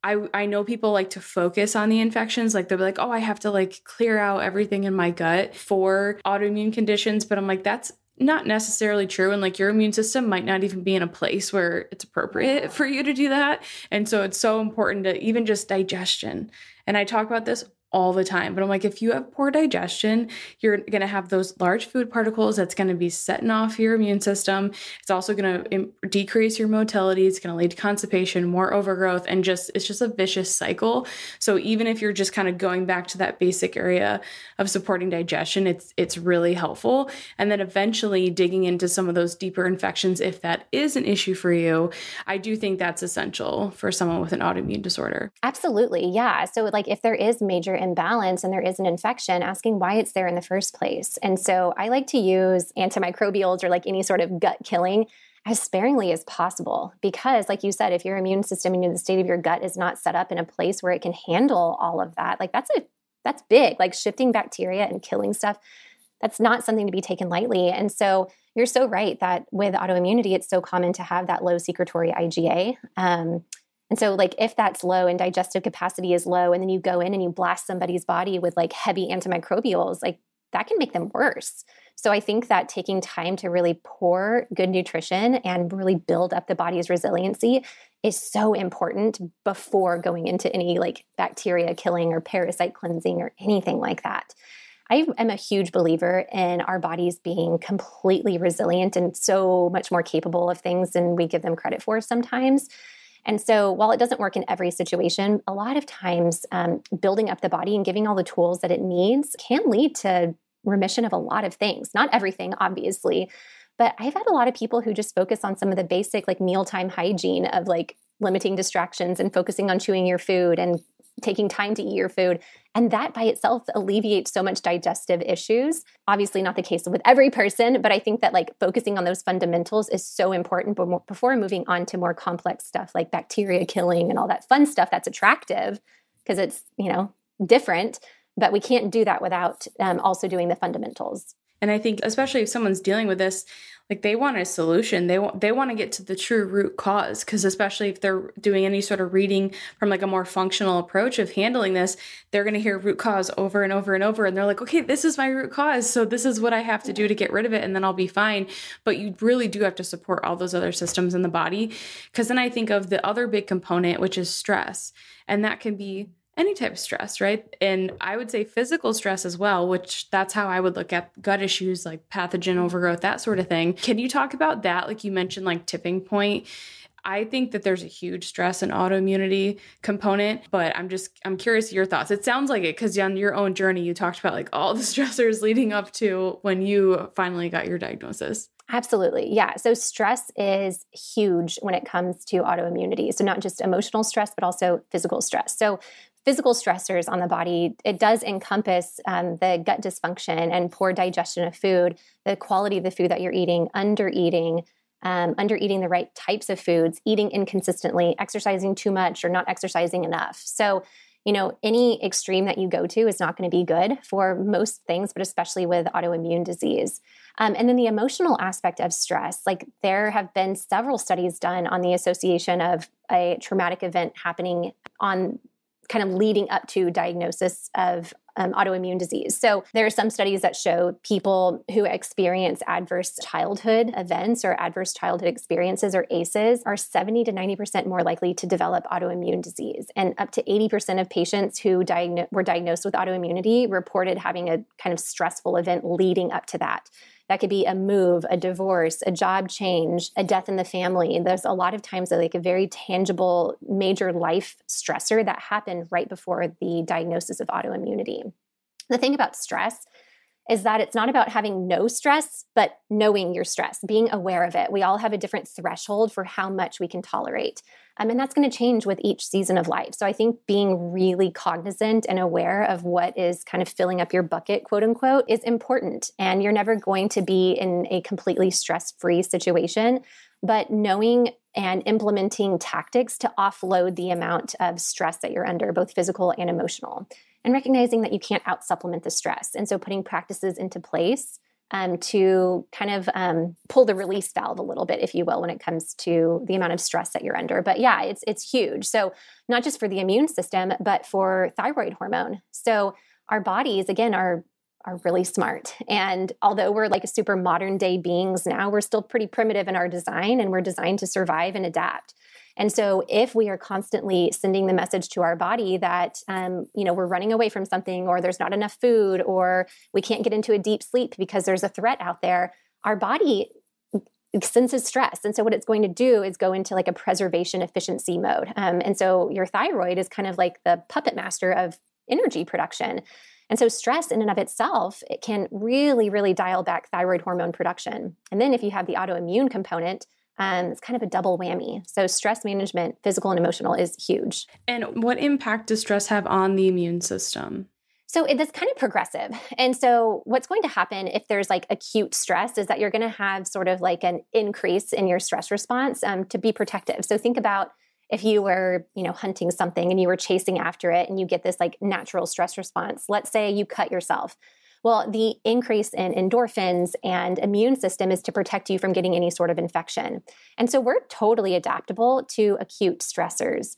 I, I know people like to focus on the infections. Like they'll be like, oh, I have to like clear out everything in my gut for autoimmune conditions. But I'm like, that's not necessarily true and like your immune system might not even be in a place where it's appropriate for you to do that. And so it's so important to even just digestion. And i talk about this all the time. But I'm like, if you have poor digestion, you're going to have those large food particles that's going to be setting off your immune system. It's also going to decrease your motility. It's going to lead to constipation, more overgrowth, and just it's just a vicious cycle. So even if you're just kind of going back to that basic area of supporting digestion, it's it's really helpful. And then eventually digging into some of those deeper infections, if that is an issue for you, I do think that's essential for someone with an autoimmune disorder. Absolutely. Yeah. So like if there is major imbalance and there is an infection, asking why it's there in the first place. And so I like to use antimicrobials or like any sort of gut killing as sparingly as possible because like you said if your immune system and the state of your gut is not set up in a place where it can handle all of that like that's a that's big. Like shifting bacteria and killing stuff that's not something to be taken lightly. And so you're so right that with autoimmunity it's so common to have that low secretory iga um, and so, like, if that's low and digestive capacity is low, and then you go in and you blast somebody's body with like heavy antimicrobials, like that can make them worse. So, I think that taking time to really pour good nutrition and really build up the body's resiliency is so important before going into any like bacteria killing or parasite cleansing or anything like that. I am a huge believer in our bodies being completely resilient and so much more capable of things than we give them credit for sometimes. And so, while it doesn't work in every situation, a lot of times um, building up the body and giving all the tools that it needs can lead to remission of a lot of things. Not everything, obviously, but I've had a lot of people who just focus on some of the basic, like mealtime hygiene of like limiting distractions and focusing on chewing your food and taking time to eat your food. And that by itself alleviates so much digestive issues. Obviously, not the case with every person, but I think that like focusing on those fundamentals is so important before moving on to more complex stuff like bacteria killing and all that fun stuff that's attractive because it's, you know, different. But we can't do that without um, also doing the fundamentals. And I think, especially if someone's dealing with this, like they want a solution. They want they want to get to the true root cause because especially if they're doing any sort of reading from like a more functional approach of handling this they're going to hear root cause over and over and over and they're like okay this is my root cause so this is what i have to do to get rid of it and then i'll be fine. But you really do have to support all those other systems in the body because then i think of the other big component which is stress and that can be any type of stress, right? And I would say physical stress as well, which that's how I would look at gut issues like pathogen overgrowth, that sort of thing. Can you talk about that? Like you mentioned, like tipping point. I think that there's a huge stress and autoimmunity component, but I'm just I'm curious your thoughts. It sounds like it because on your own journey you talked about like all the stressors leading up to when you finally got your diagnosis. Absolutely. Yeah. So stress is huge when it comes to autoimmunity. So not just emotional stress, but also physical stress. So physical stressors on the body, it does encompass um, the gut dysfunction and poor digestion of food, the quality of the food that you're eating, under eating, um, under eating the right types of foods, eating inconsistently, exercising too much or not exercising enough. So, you know, any extreme that you go to is not going to be good for most things, but especially with autoimmune disease. Um, and then the emotional aspect of stress, like there have been several studies done on the association of a traumatic event happening on kind of leading up to diagnosis of um, autoimmune disease. So there are some studies that show people who experience adverse childhood events or adverse childhood experiences or ACEs are 70 to 90% more likely to develop autoimmune disease. And up to 80% of patients who diagno- were diagnosed with autoimmunity reported having a kind of stressful event leading up to that. That could be a move, a divorce, a job change, a death in the family. There's a lot of times that like a very tangible, major life stressor that happened right before the diagnosis of autoimmunity. The thing about stress is that it's not about having no stress, but knowing your stress, being aware of it. We all have a different threshold for how much we can tolerate. Um, and that's going to change with each season of life. So I think being really cognizant and aware of what is kind of filling up your bucket, quote unquote, is important. And you're never going to be in a completely stress free situation. But knowing and implementing tactics to offload the amount of stress that you're under, both physical and emotional, and recognizing that you can't out supplement the stress. And so putting practices into place um, to kind of um, pull the release valve a little bit, if you will, when it comes to the amount of stress that you're under. But yeah, it's it's huge. So not just for the immune system, but for thyroid hormone. So our bodies, again, are are really smart. And although we're like super modern day beings now, we're still pretty primitive in our design, and we're designed to survive and adapt. And so, if we are constantly sending the message to our body that, um, you know, we're running away from something, or there's not enough food, or we can't get into a deep sleep because there's a threat out there, our body senses stress. And so, what it's going to do is go into like a preservation efficiency mode. Um, and so, your thyroid is kind of like the puppet master of energy production. And so, stress in and of itself, it can really, really dial back thyroid hormone production. And then, if you have the autoimmune component, um, it's kind of a double whammy. So, stress management, physical and emotional, is huge. And what impact does stress have on the immune system? So it's kind of progressive. And so what's going to happen if there's like acute stress is that you're going to have sort of like an increase in your stress response um, to be protective. So think about if you were, you know, hunting something and you were chasing after it and you get this like natural stress response. Let's say you cut yourself. Well, the increase in endorphins and immune system is to protect you from getting any sort of infection. And so we're totally adaptable to acute stressors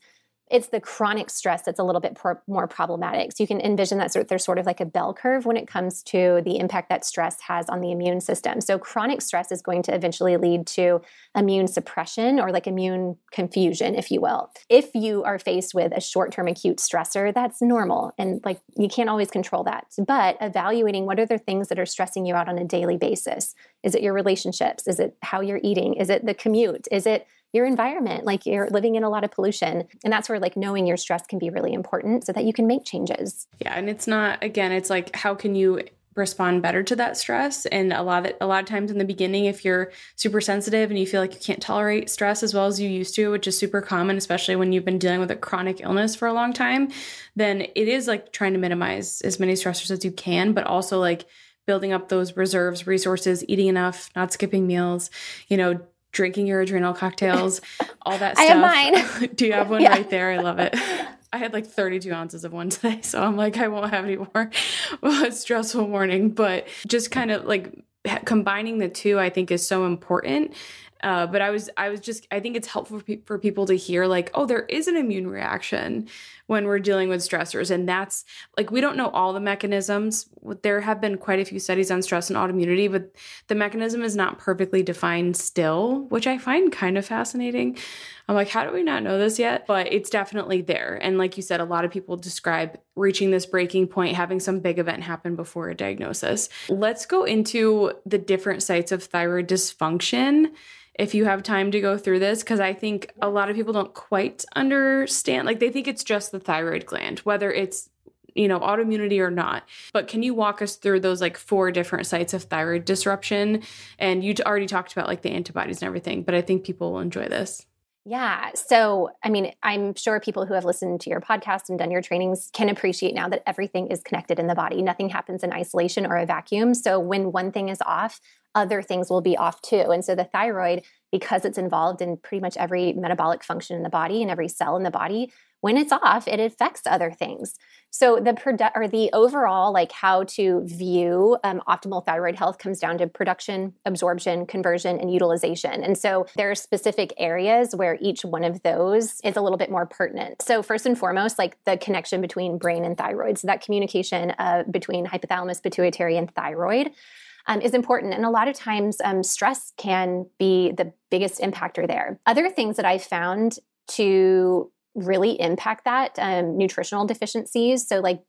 it's the chronic stress that's a little bit more problematic. So you can envision that there's sort of like a bell curve when it comes to the impact that stress has on the immune system. So chronic stress is going to eventually lead to immune suppression or like immune confusion, if you will. If you are faced with a short term acute stressor, that's normal. And like you can't always control that. But evaluating what are the things that are stressing you out on a daily basis? Is it your relationships? Is it how you're eating? Is it the commute? Is it your environment like you're living in a lot of pollution and that's where like knowing your stress can be really important so that you can make changes. Yeah and it's not again it's like how can you respond better to that stress? And a lot of a lot of times in the beginning if you're super sensitive and you feel like you can't tolerate stress as well as you used to which is super common especially when you've been dealing with a chronic illness for a long time then it is like trying to minimize as many stressors as you can but also like building up those reserves resources eating enough not skipping meals you know drinking your adrenal cocktails, all that stuff. I have mine. Do you have one yeah. right there? I love it. I had like 32 ounces of one today, so I'm like, I won't have any more. well, it's stressful morning, but just kind of like combining the two, I think, is so important. Uh, but I was, I was just, I think it's helpful for, pe- for people to hear like, oh, there is an immune reaction when we're dealing with stressors, and that's like we don't know all the mechanisms. There have been quite a few studies on stress and autoimmunity, but the mechanism is not perfectly defined still, which I find kind of fascinating. I'm like, how do we not know this yet? But it's definitely there. And like you said, a lot of people describe reaching this breaking point, having some big event happen before a diagnosis. Let's go into the different sites of thyroid dysfunction if you have time to go through this because I think a lot of people don't quite understand. Like they think it's just the thyroid gland, whether it's you know autoimmunity or not but can you walk us through those like four different sites of thyroid disruption and you already talked about like the antibodies and everything but i think people will enjoy this yeah. So, I mean, I'm sure people who have listened to your podcast and done your trainings can appreciate now that everything is connected in the body. Nothing happens in isolation or a vacuum. So, when one thing is off, other things will be off too. And so, the thyroid, because it's involved in pretty much every metabolic function in the body and every cell in the body, when it's off, it affects other things. So the produ- or the overall like how to view um, optimal thyroid health comes down to production, absorption, conversion, and utilization. And so there are specific areas where each one of those is a little bit more pertinent. So first and foremost, like the connection between brain and thyroid. So that communication uh, between hypothalamus, pituitary, and thyroid. Um, is important. And a lot of times, um, stress can be the biggest impactor there. Other things that I've found to really impact that um, nutritional deficiencies. So, like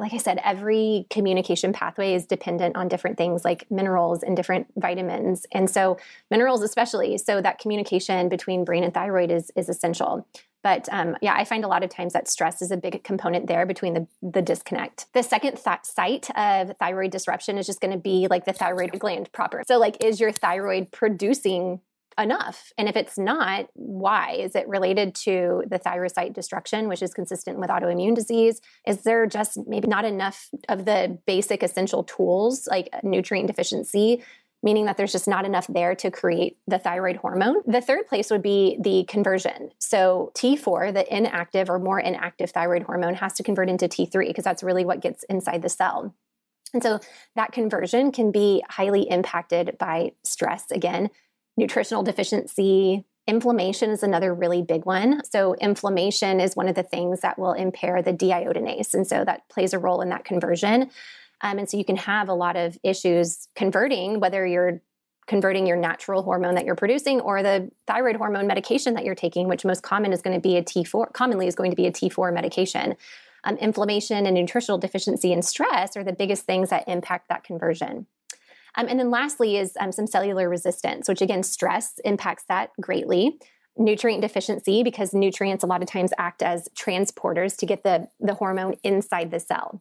like I said, every communication pathway is dependent on different things like minerals and different vitamins. And so minerals especially. So that communication between brain and thyroid is is essential. But um, yeah, I find a lot of times that stress is a big component there between the, the disconnect. The second th- site of thyroid disruption is just going to be like the thyroid gland proper. So, like, is your thyroid producing enough? And if it's not, why? Is it related to the thyrocyte destruction, which is consistent with autoimmune disease? Is there just maybe not enough of the basic essential tools like nutrient deficiency? Meaning that there's just not enough there to create the thyroid hormone. The third place would be the conversion. So, T4, the inactive or more inactive thyroid hormone, has to convert into T3 because that's really what gets inside the cell. And so that conversion can be highly impacted by stress again, nutritional deficiency. Inflammation is another really big one. So, inflammation is one of the things that will impair the deiodinase. And so that plays a role in that conversion. Um, and so you can have a lot of issues converting, whether you're converting your natural hormone that you're producing or the thyroid hormone medication that you're taking, which most common is going to be a T4, commonly is going to be a T4 medication. Um, inflammation and nutritional deficiency and stress are the biggest things that impact that conversion. Um, and then lastly is um, some cellular resistance, which again, stress impacts that greatly. Nutrient deficiency, because nutrients a lot of times act as transporters to get the, the hormone inside the cell.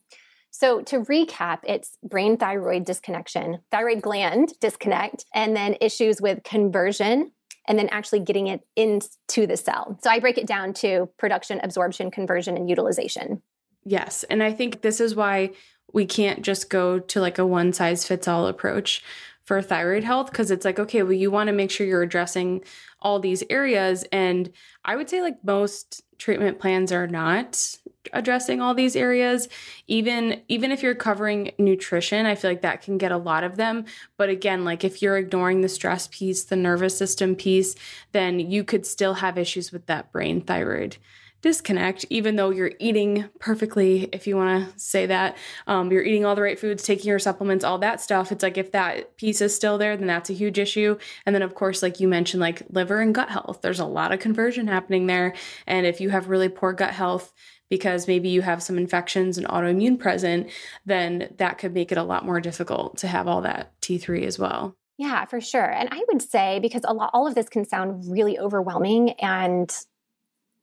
So, to recap, it's brain thyroid disconnection, thyroid gland disconnect, and then issues with conversion, and then actually getting it into the cell. So, I break it down to production, absorption, conversion, and utilization. Yes. And I think this is why we can't just go to like a one size fits all approach for thyroid health because it's like okay well you want to make sure you're addressing all these areas and i would say like most treatment plans are not addressing all these areas. Even even if you're covering nutrition i feel like that can get a lot of them. But again like if you're ignoring the stress piece the nervous system piece then you could still have issues with that brain thyroid disconnect, even though you're eating perfectly, if you want to say that. Um, you're eating all the right foods, taking your supplements, all that stuff. It's like if that piece is still there, then that's a huge issue. And then, of course, like you mentioned, like liver and gut health, there's a lot of conversion happening there. And if you have really poor gut health, because maybe you have some infections and autoimmune present, then that could make it a lot more difficult to have all that T3 as well. Yeah, for sure. And I would say because a lot all of this can sound really overwhelming and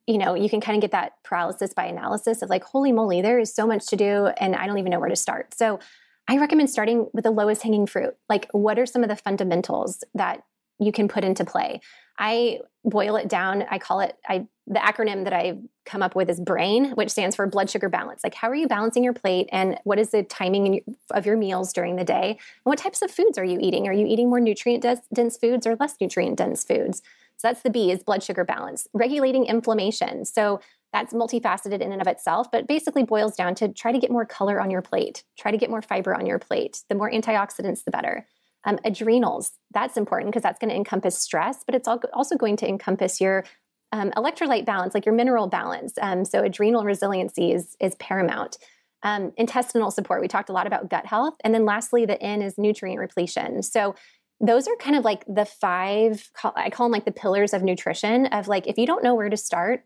you know, you can kind of get that paralysis by analysis of like, holy moly, there is so much to do and I don't even know where to start. So I recommend starting with the lowest hanging fruit. Like, what are some of the fundamentals that you can put into play? I boil it down. I call it, I, the acronym that I've come up with is BRAIN, which stands for blood sugar balance. Like, how are you balancing your plate and what is the timing of your meals during the day? And what types of foods are you eating? Are you eating more nutrient dense foods or less nutrient dense foods? So that's the B is blood sugar balance, regulating inflammation. So that's multifaceted in and of itself, but basically boils down to try to get more color on your plate, try to get more fiber on your plate. The more antioxidants, the better. Um, adrenals, that's important because that's going to encompass stress, but it's also going to encompass your um, electrolyte balance, like your mineral balance. Um, so adrenal resiliency is, is paramount. Um, intestinal support, we talked a lot about gut health. And then lastly, the N is nutrient repletion. So those are kind of like the five i call them like the pillars of nutrition of like if you don't know where to start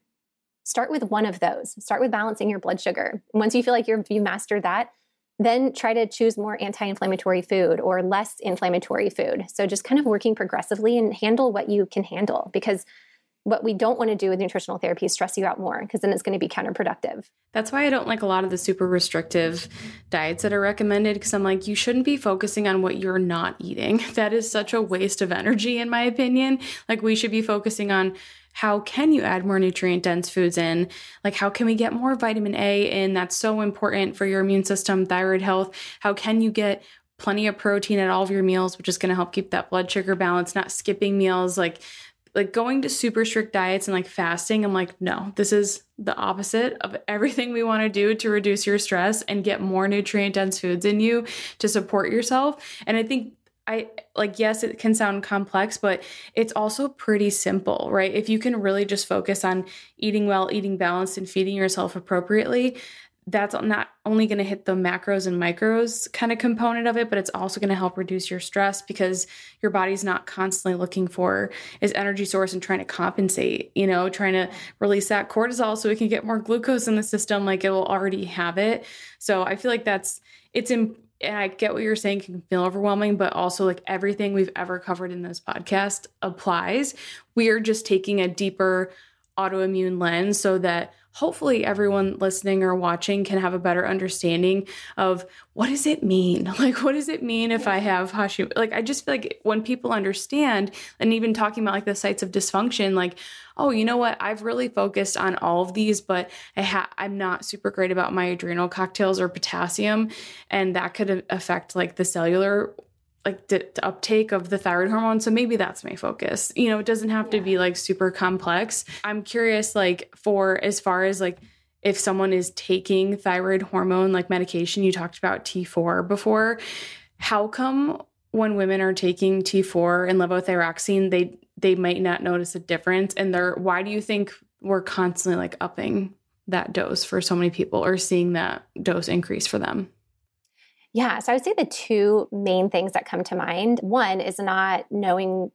start with one of those. Start with balancing your blood sugar. Once you feel like you're you mastered that then try to choose more anti-inflammatory food or less inflammatory food. So just kind of working progressively and handle what you can handle because what we don't want to do with nutritional therapy is stress you out more because then it's going to be counterproductive. That's why I don't like a lot of the super restrictive diets that are recommended because I'm like, you shouldn't be focusing on what you're not eating. That is such a waste of energy, in my opinion. Like, we should be focusing on how can you add more nutrient dense foods in like how can we get more vitamin a in that's so important for your immune system thyroid health how can you get plenty of protein at all of your meals which is going to help keep that blood sugar balance not skipping meals like like going to super strict diets and like fasting, I'm like, no, this is the opposite of everything we want to do to reduce your stress and get more nutrient dense foods in you to support yourself. And I think I like, yes, it can sound complex, but it's also pretty simple, right? If you can really just focus on eating well, eating balanced, and feeding yourself appropriately, that's not only going to hit the macros and micros kind of component of it, but it's also going to help reduce your stress because your body's not constantly looking for its energy source and trying to compensate, you know, trying to release that cortisol so it can get more glucose in the system like it will already have it. So I feel like that's it's in and I get what you're saying can feel overwhelming, but also like everything we've ever covered in this podcast applies. We are just taking a deeper autoimmune lens so that hopefully everyone listening or watching can have a better understanding of what does it mean? Like what does it mean if i have hashimoto like i just feel like when people understand and even talking about like the sites of dysfunction like oh you know what? I've really focused on all of these but i ha- i'm not super great about my adrenal cocktails or potassium and that could affect like the cellular like the, the, uptake of the thyroid hormone so maybe that's my focus. You know it doesn't have yeah. to be like super complex. I'm curious like for as far as like if someone is taking thyroid hormone like medication you talked about t4 before how come when women are taking t4 and levothyroxine they they might not notice a difference? And they're why do you think we're constantly like upping that dose for so many people or seeing that dose increase for them yeah. So I would say the two main things that come to mind one is not knowing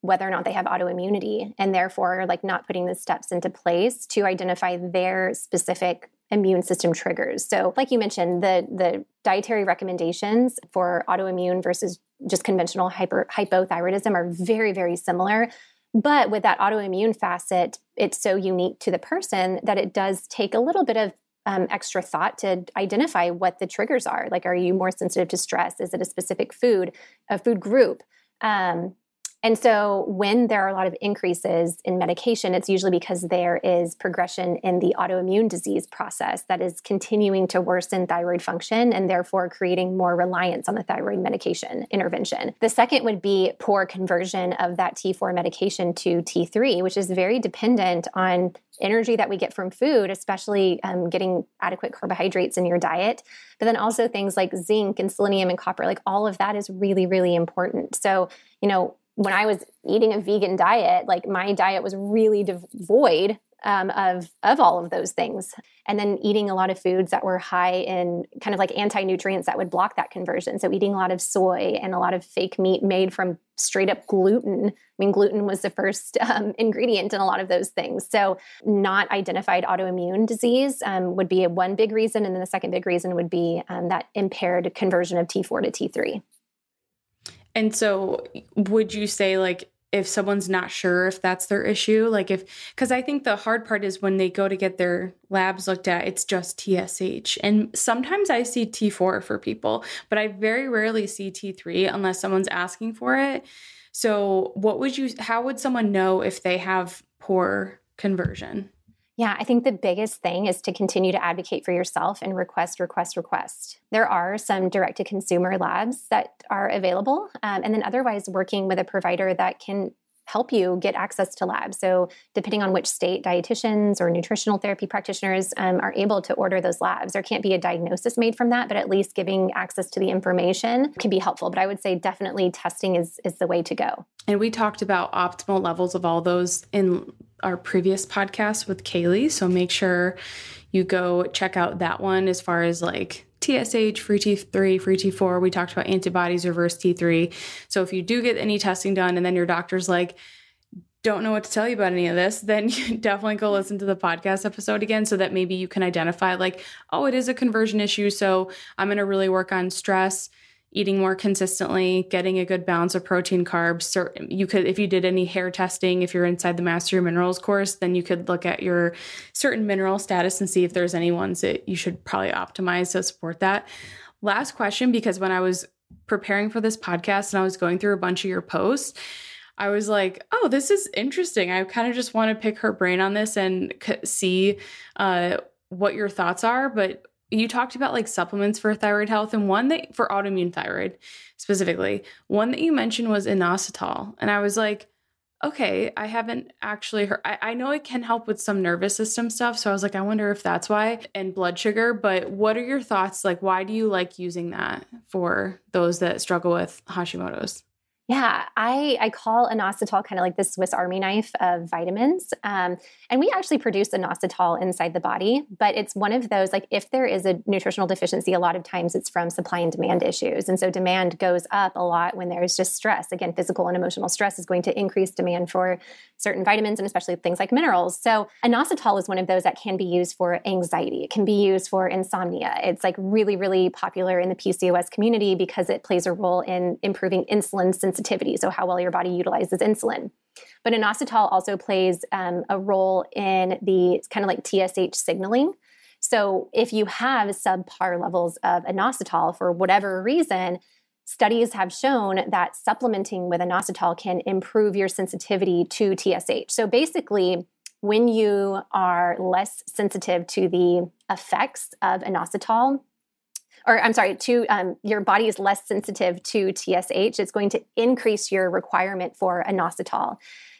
whether or not they have autoimmunity and therefore like not putting the steps into place to identify their specific immune system triggers. So like you mentioned the the dietary recommendations for autoimmune versus just conventional hyper hypothyroidism are very very similar. But with that autoimmune facet, it's so unique to the person that it does take a little bit of um, extra thought to identify what the triggers are. Like, are you more sensitive to stress? Is it a specific food, a food group? Um, and so, when there are a lot of increases in medication, it's usually because there is progression in the autoimmune disease process that is continuing to worsen thyroid function and therefore creating more reliance on the thyroid medication intervention. The second would be poor conversion of that T4 medication to T3, which is very dependent on energy that we get from food, especially um, getting adequate carbohydrates in your diet, but then also things like zinc and selenium and copper, like all of that is really, really important. So, you know, when I was eating a vegan diet, like my diet was really devoid um, of of all of those things, and then eating a lot of foods that were high in kind of like anti nutrients that would block that conversion. So eating a lot of soy and a lot of fake meat made from straight up gluten. I mean, gluten was the first um, ingredient in a lot of those things. So not identified autoimmune disease um, would be one big reason, and then the second big reason would be um, that impaired conversion of T4 to T3. And so, would you say, like, if someone's not sure if that's their issue, like, if, because I think the hard part is when they go to get their labs looked at, it's just TSH. And sometimes I see T4 for people, but I very rarely see T3 unless someone's asking for it. So, what would you, how would someone know if they have poor conversion? Yeah, I think the biggest thing is to continue to advocate for yourself and request, request, request. There are some direct to consumer labs that are available, um, and then otherwise working with a provider that can help you get access to labs. So, depending on which state, dietitians or nutritional therapy practitioners um, are able to order those labs. There can't be a diagnosis made from that, but at least giving access to the information can be helpful. But I would say definitely testing is is the way to go. And we talked about optimal levels of all those in our previous podcast with Kaylee. So make sure you go check out that one as far as like TSH, free T3, free T4. We talked about antibodies, reverse T3. So if you do get any testing done and then your doctor's like, don't know what to tell you about any of this, then you definitely go listen to the podcast episode again so that maybe you can identify, like, oh, it is a conversion issue. So I'm going to really work on stress eating more consistently, getting a good balance of protein, carbs. You could, if you did any hair testing, if you're inside the Master Minerals course, then you could look at your certain mineral status and see if there's any ones that you should probably optimize to support that. Last question, because when I was preparing for this podcast and I was going through a bunch of your posts, I was like, oh, this is interesting. I kind of just want to pick her brain on this and see uh, what your thoughts are. But you talked about like supplements for thyroid health and one that for autoimmune thyroid specifically one that you mentioned was inositol and i was like Okay, I haven't actually heard. I, I know it can help with some nervous system stuff. So I was like, I wonder if that's why, and blood sugar. But what are your thoughts? Like, why do you like using that for those that struggle with Hashimoto's? Yeah, I, I call inositol kind of like the Swiss Army knife of vitamins. Um, and we actually produce inositol inside the body, but it's one of those, like if there is a nutritional deficiency, a lot of times it's from supply and demand issues. And so demand goes up a lot when there's just stress. Again, physical and emotional stress is going to increase demand for certain vitamins and especially things like minerals. So inositol is one of those that can be used for anxiety. It can be used for insomnia. It's like really, really popular in the PCOS community because it plays a role in improving insulin sensitivity sensitivity, so how well your body utilizes insulin. But inositol also plays um, a role in the kind of like TSH signaling. So if you have subpar levels of inositol for whatever reason, studies have shown that supplementing with inositol can improve your sensitivity to TSH. So basically, when you are less sensitive to the effects of inositol, or I'm sorry, to um, your body is less sensitive to TSH, it's going to increase your requirement for inositol.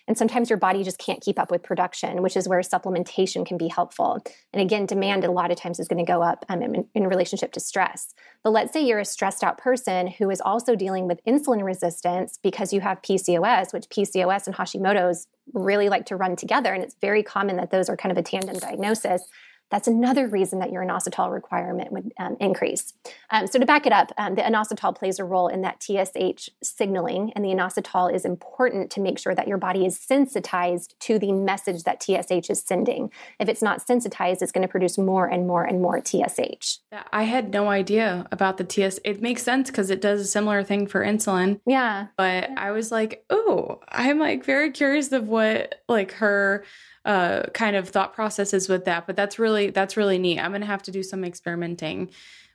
And sometimes your body just can't keep up with production, which is where supplementation can be helpful. And again, demand a lot of times is going to go up um, in, in, relationship to stress. But let's say you're a stressed out person who is also dealing with insulin resistance because you have PCOS, which PCOS and Hashimoto's really like to run together. And it's very common that those are kind of a tandem diagnosis that's another reason that your inositol requirement would um, increase. Um, so, to back it up, um, the inositol plays a role in that TSH signaling, and the inositol is important to make sure that your body is sensitized to the message that TSH is sending. If it's not sensitized, it's going to produce more and more and more TSH. I had no idea about the TSH. It makes sense because it does a similar thing for insulin. Yeah. But I was like, oh, I'm like very curious of what like her uh, kind of thought processes with that. But that's really that's really neat. I'm gonna have to do some experimenting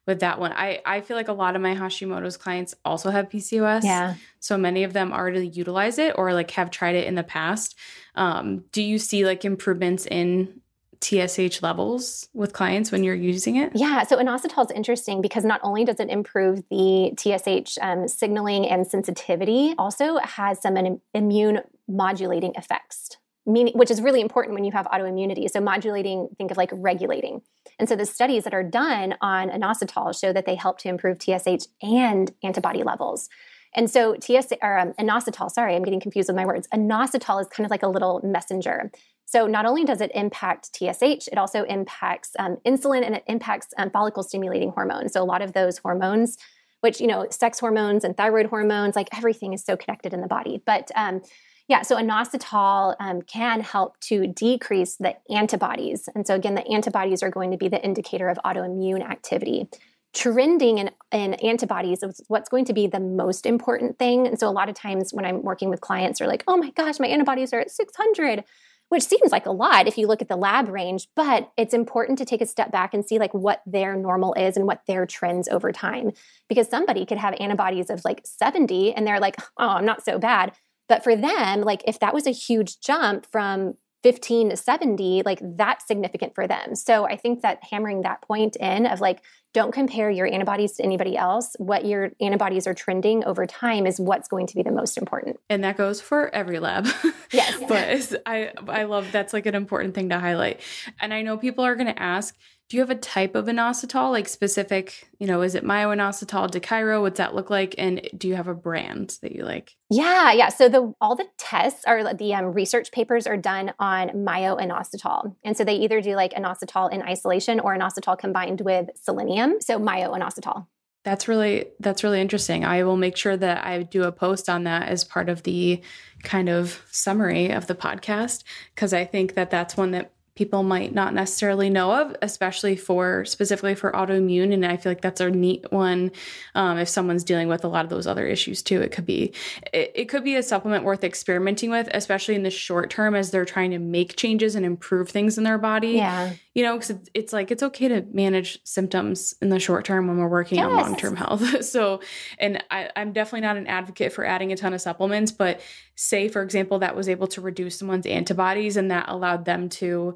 with that one. I I feel like a lot of my Hashimoto's clients also have PCOS. Yeah. So many of them already utilize it or like have tried it in the past. Um, do you see like improvements in TSH levels with clients when you're using it? Yeah, so inositol is interesting because not only does it improve the TSH um, signaling and sensitivity, also has some immune modulating effects meaning which is really important when you have autoimmunity so modulating think of like regulating and so the studies that are done on inositol show that they help to improve tsh and antibody levels and so TSH or um, inositol, sorry, I'm getting confused with my words. Inositol is kind of like a little messenger. So not only does it impact TSH, it also impacts um, insulin and it impacts um, follicle stimulating hormones. So a lot of those hormones, which you know, sex hormones and thyroid hormones, like everything is so connected in the body. But um, yeah, so inositol um, can help to decrease the antibodies. And so, again, the antibodies are going to be the indicator of autoimmune activity. Trending in, in antibodies is what's going to be the most important thing. And so, a lot of times when I'm working with clients, they're like, oh my gosh, my antibodies are at 600 which seems like a lot if you look at the lab range but it's important to take a step back and see like what their normal is and what their trends over time because somebody could have antibodies of like 70 and they're like oh i'm not so bad but for them, like if that was a huge jump from 15 to 70, like that's significant for them. So I think that hammering that point in of like, don't compare your antibodies to anybody else. What your antibodies are trending over time is what's going to be the most important. And that goes for every lab. Yes. but I I love that's like an important thing to highlight. And I know people are going to ask, do you have a type of inositol, like specific, you know, is it myo-inositol, D-chiro? What's that look like? And do you have a brand that you like? Yeah, yeah. So the all the tests are the um, research papers are done on myo-inositol. And so they either do like inositol in isolation or inositol combined with selenium. So myo and inositol. That's really that's really interesting. I will make sure that I do a post on that as part of the kind of summary of the podcast because I think that that's one that people might not necessarily know of, especially for specifically for autoimmune. And I feel like that's a neat one. Um, if someone's dealing with a lot of those other issues too, it could be it, it could be a supplement worth experimenting with, especially in the short term as they're trying to make changes and improve things in their body. Yeah, you know, because it's like it's okay to manage symptoms in the short term when we're working yes. on long term health. so, and I, I'm definitely not an advocate for adding a ton of supplements, but say for example that was able to reduce someone's antibodies and that allowed them to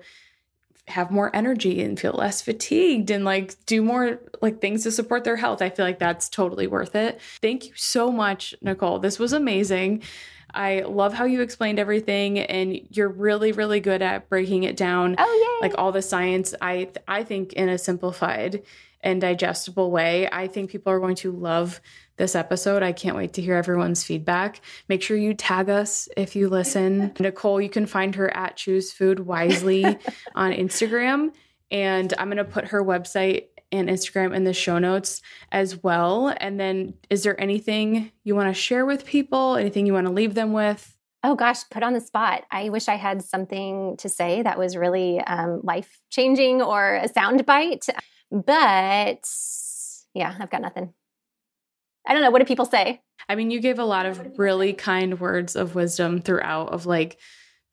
have more energy and feel less fatigued and like do more like things to support their health. I feel like that's totally worth it. Thank you so much, Nicole. This was amazing. I love how you explained everything and you're really really good at breaking it down. Oh yeah. Like all the science I I think in a simplified and digestible way. I think people are going to love this episode. I can't wait to hear everyone's feedback. Make sure you tag us if you listen. Nicole, you can find her at Choose Food Wisely on Instagram. And I'm going to put her website and Instagram in the show notes as well. And then, is there anything you want to share with people? Anything you want to leave them with? Oh gosh, put on the spot. I wish I had something to say that was really um, life changing or a sound bite. But yeah, I've got nothing. I don't know. What do people say? I mean, you gave a lot of really kind words of wisdom throughout, of like,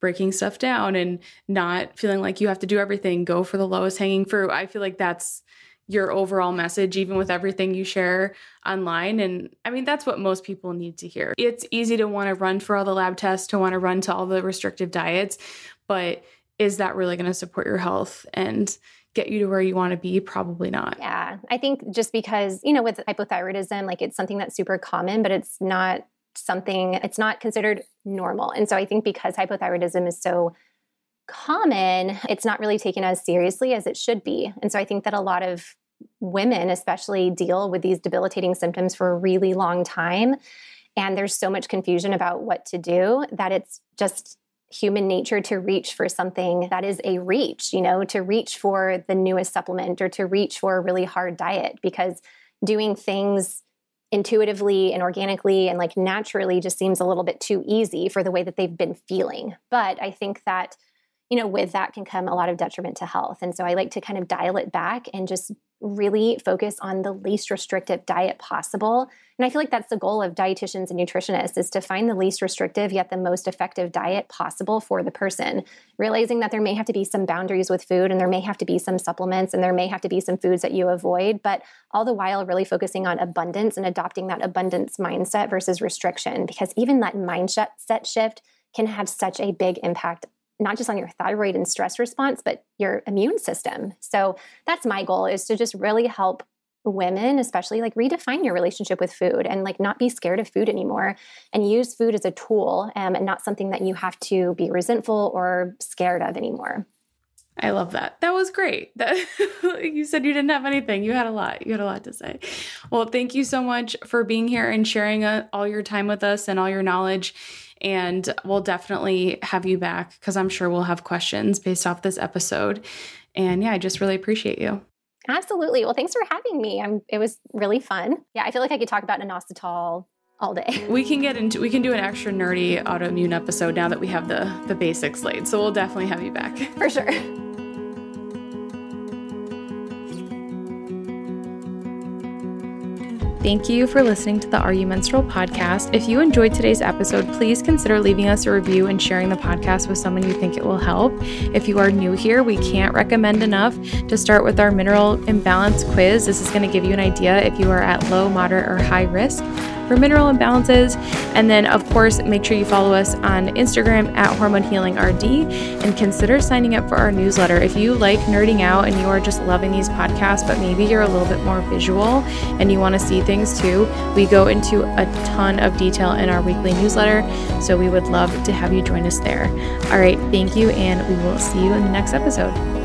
breaking stuff down and not feeling like you have to do everything, go for the lowest hanging fruit. I feel like that's your overall message, even with everything you share online. And I mean, that's what most people need to hear. It's easy to want to run for all the lab tests, to want to run to all the restrictive diets, but is that really going to support your health and get you to where you want to be? Probably not. Yeah. I think just because, you know, with hypothyroidism, like it's something that's super common, but it's not something, it's not considered normal. And so I think because hypothyroidism is so common, it's not really taken as seriously as it should be. And so I think that a lot of women, especially, deal with these debilitating symptoms for a really long time. And there's so much confusion about what to do that it's just human nature to reach for something that is a reach, you know, to reach for the newest supplement or to reach for a really hard diet because doing things intuitively and organically and like naturally just seems a little bit too easy for the way that they've been feeling. But I think that, you know, with that can come a lot of detriment to health. And so I like to kind of dial it back and just really focus on the least restrictive diet possible. And I feel like that's the goal of dietitians and nutritionists is to find the least restrictive yet the most effective diet possible for the person, realizing that there may have to be some boundaries with food and there may have to be some supplements and there may have to be some foods that you avoid, but all the while really focusing on abundance and adopting that abundance mindset versus restriction because even that mindset set shift can have such a big impact not just on your thyroid and stress response, but your immune system. So that's my goal is to just really help women especially like redefine your relationship with food and like not be scared of food anymore and use food as a tool um, and not something that you have to be resentful or scared of anymore I love that. That was great. That you said you didn't have anything. You had a lot. You had a lot to say. Well, thank you so much for being here and sharing uh, all your time with us and all your knowledge. And we'll definitely have you back because I'm sure we'll have questions based off this episode. And yeah, I just really appreciate you. Absolutely. Well, thanks for having me. I'm, it was really fun. Yeah, I feel like I could talk about inositol all day. We can get into we can do an extra nerdy autoimmune episode now that we have the the basics laid. So we'll definitely have you back. For sure. Thank you for listening to the Are You Menstrual podcast. If you enjoyed today's episode, please consider leaving us a review and sharing the podcast with someone you think it will help. If you are new here, we can't recommend enough to start with our mineral imbalance quiz. This is going to give you an idea if you are at low, moderate, or high risk mineral imbalances. And then, of course, make sure you follow us on Instagram at Hormone Healing RD and consider signing up for our newsletter. If you like nerding out and you are just loving these podcasts, but maybe you're a little bit more visual and you want to see things too, we go into a ton of detail in our weekly newsletter. So we would love to have you join us there. All right, thank you, and we will see you in the next episode.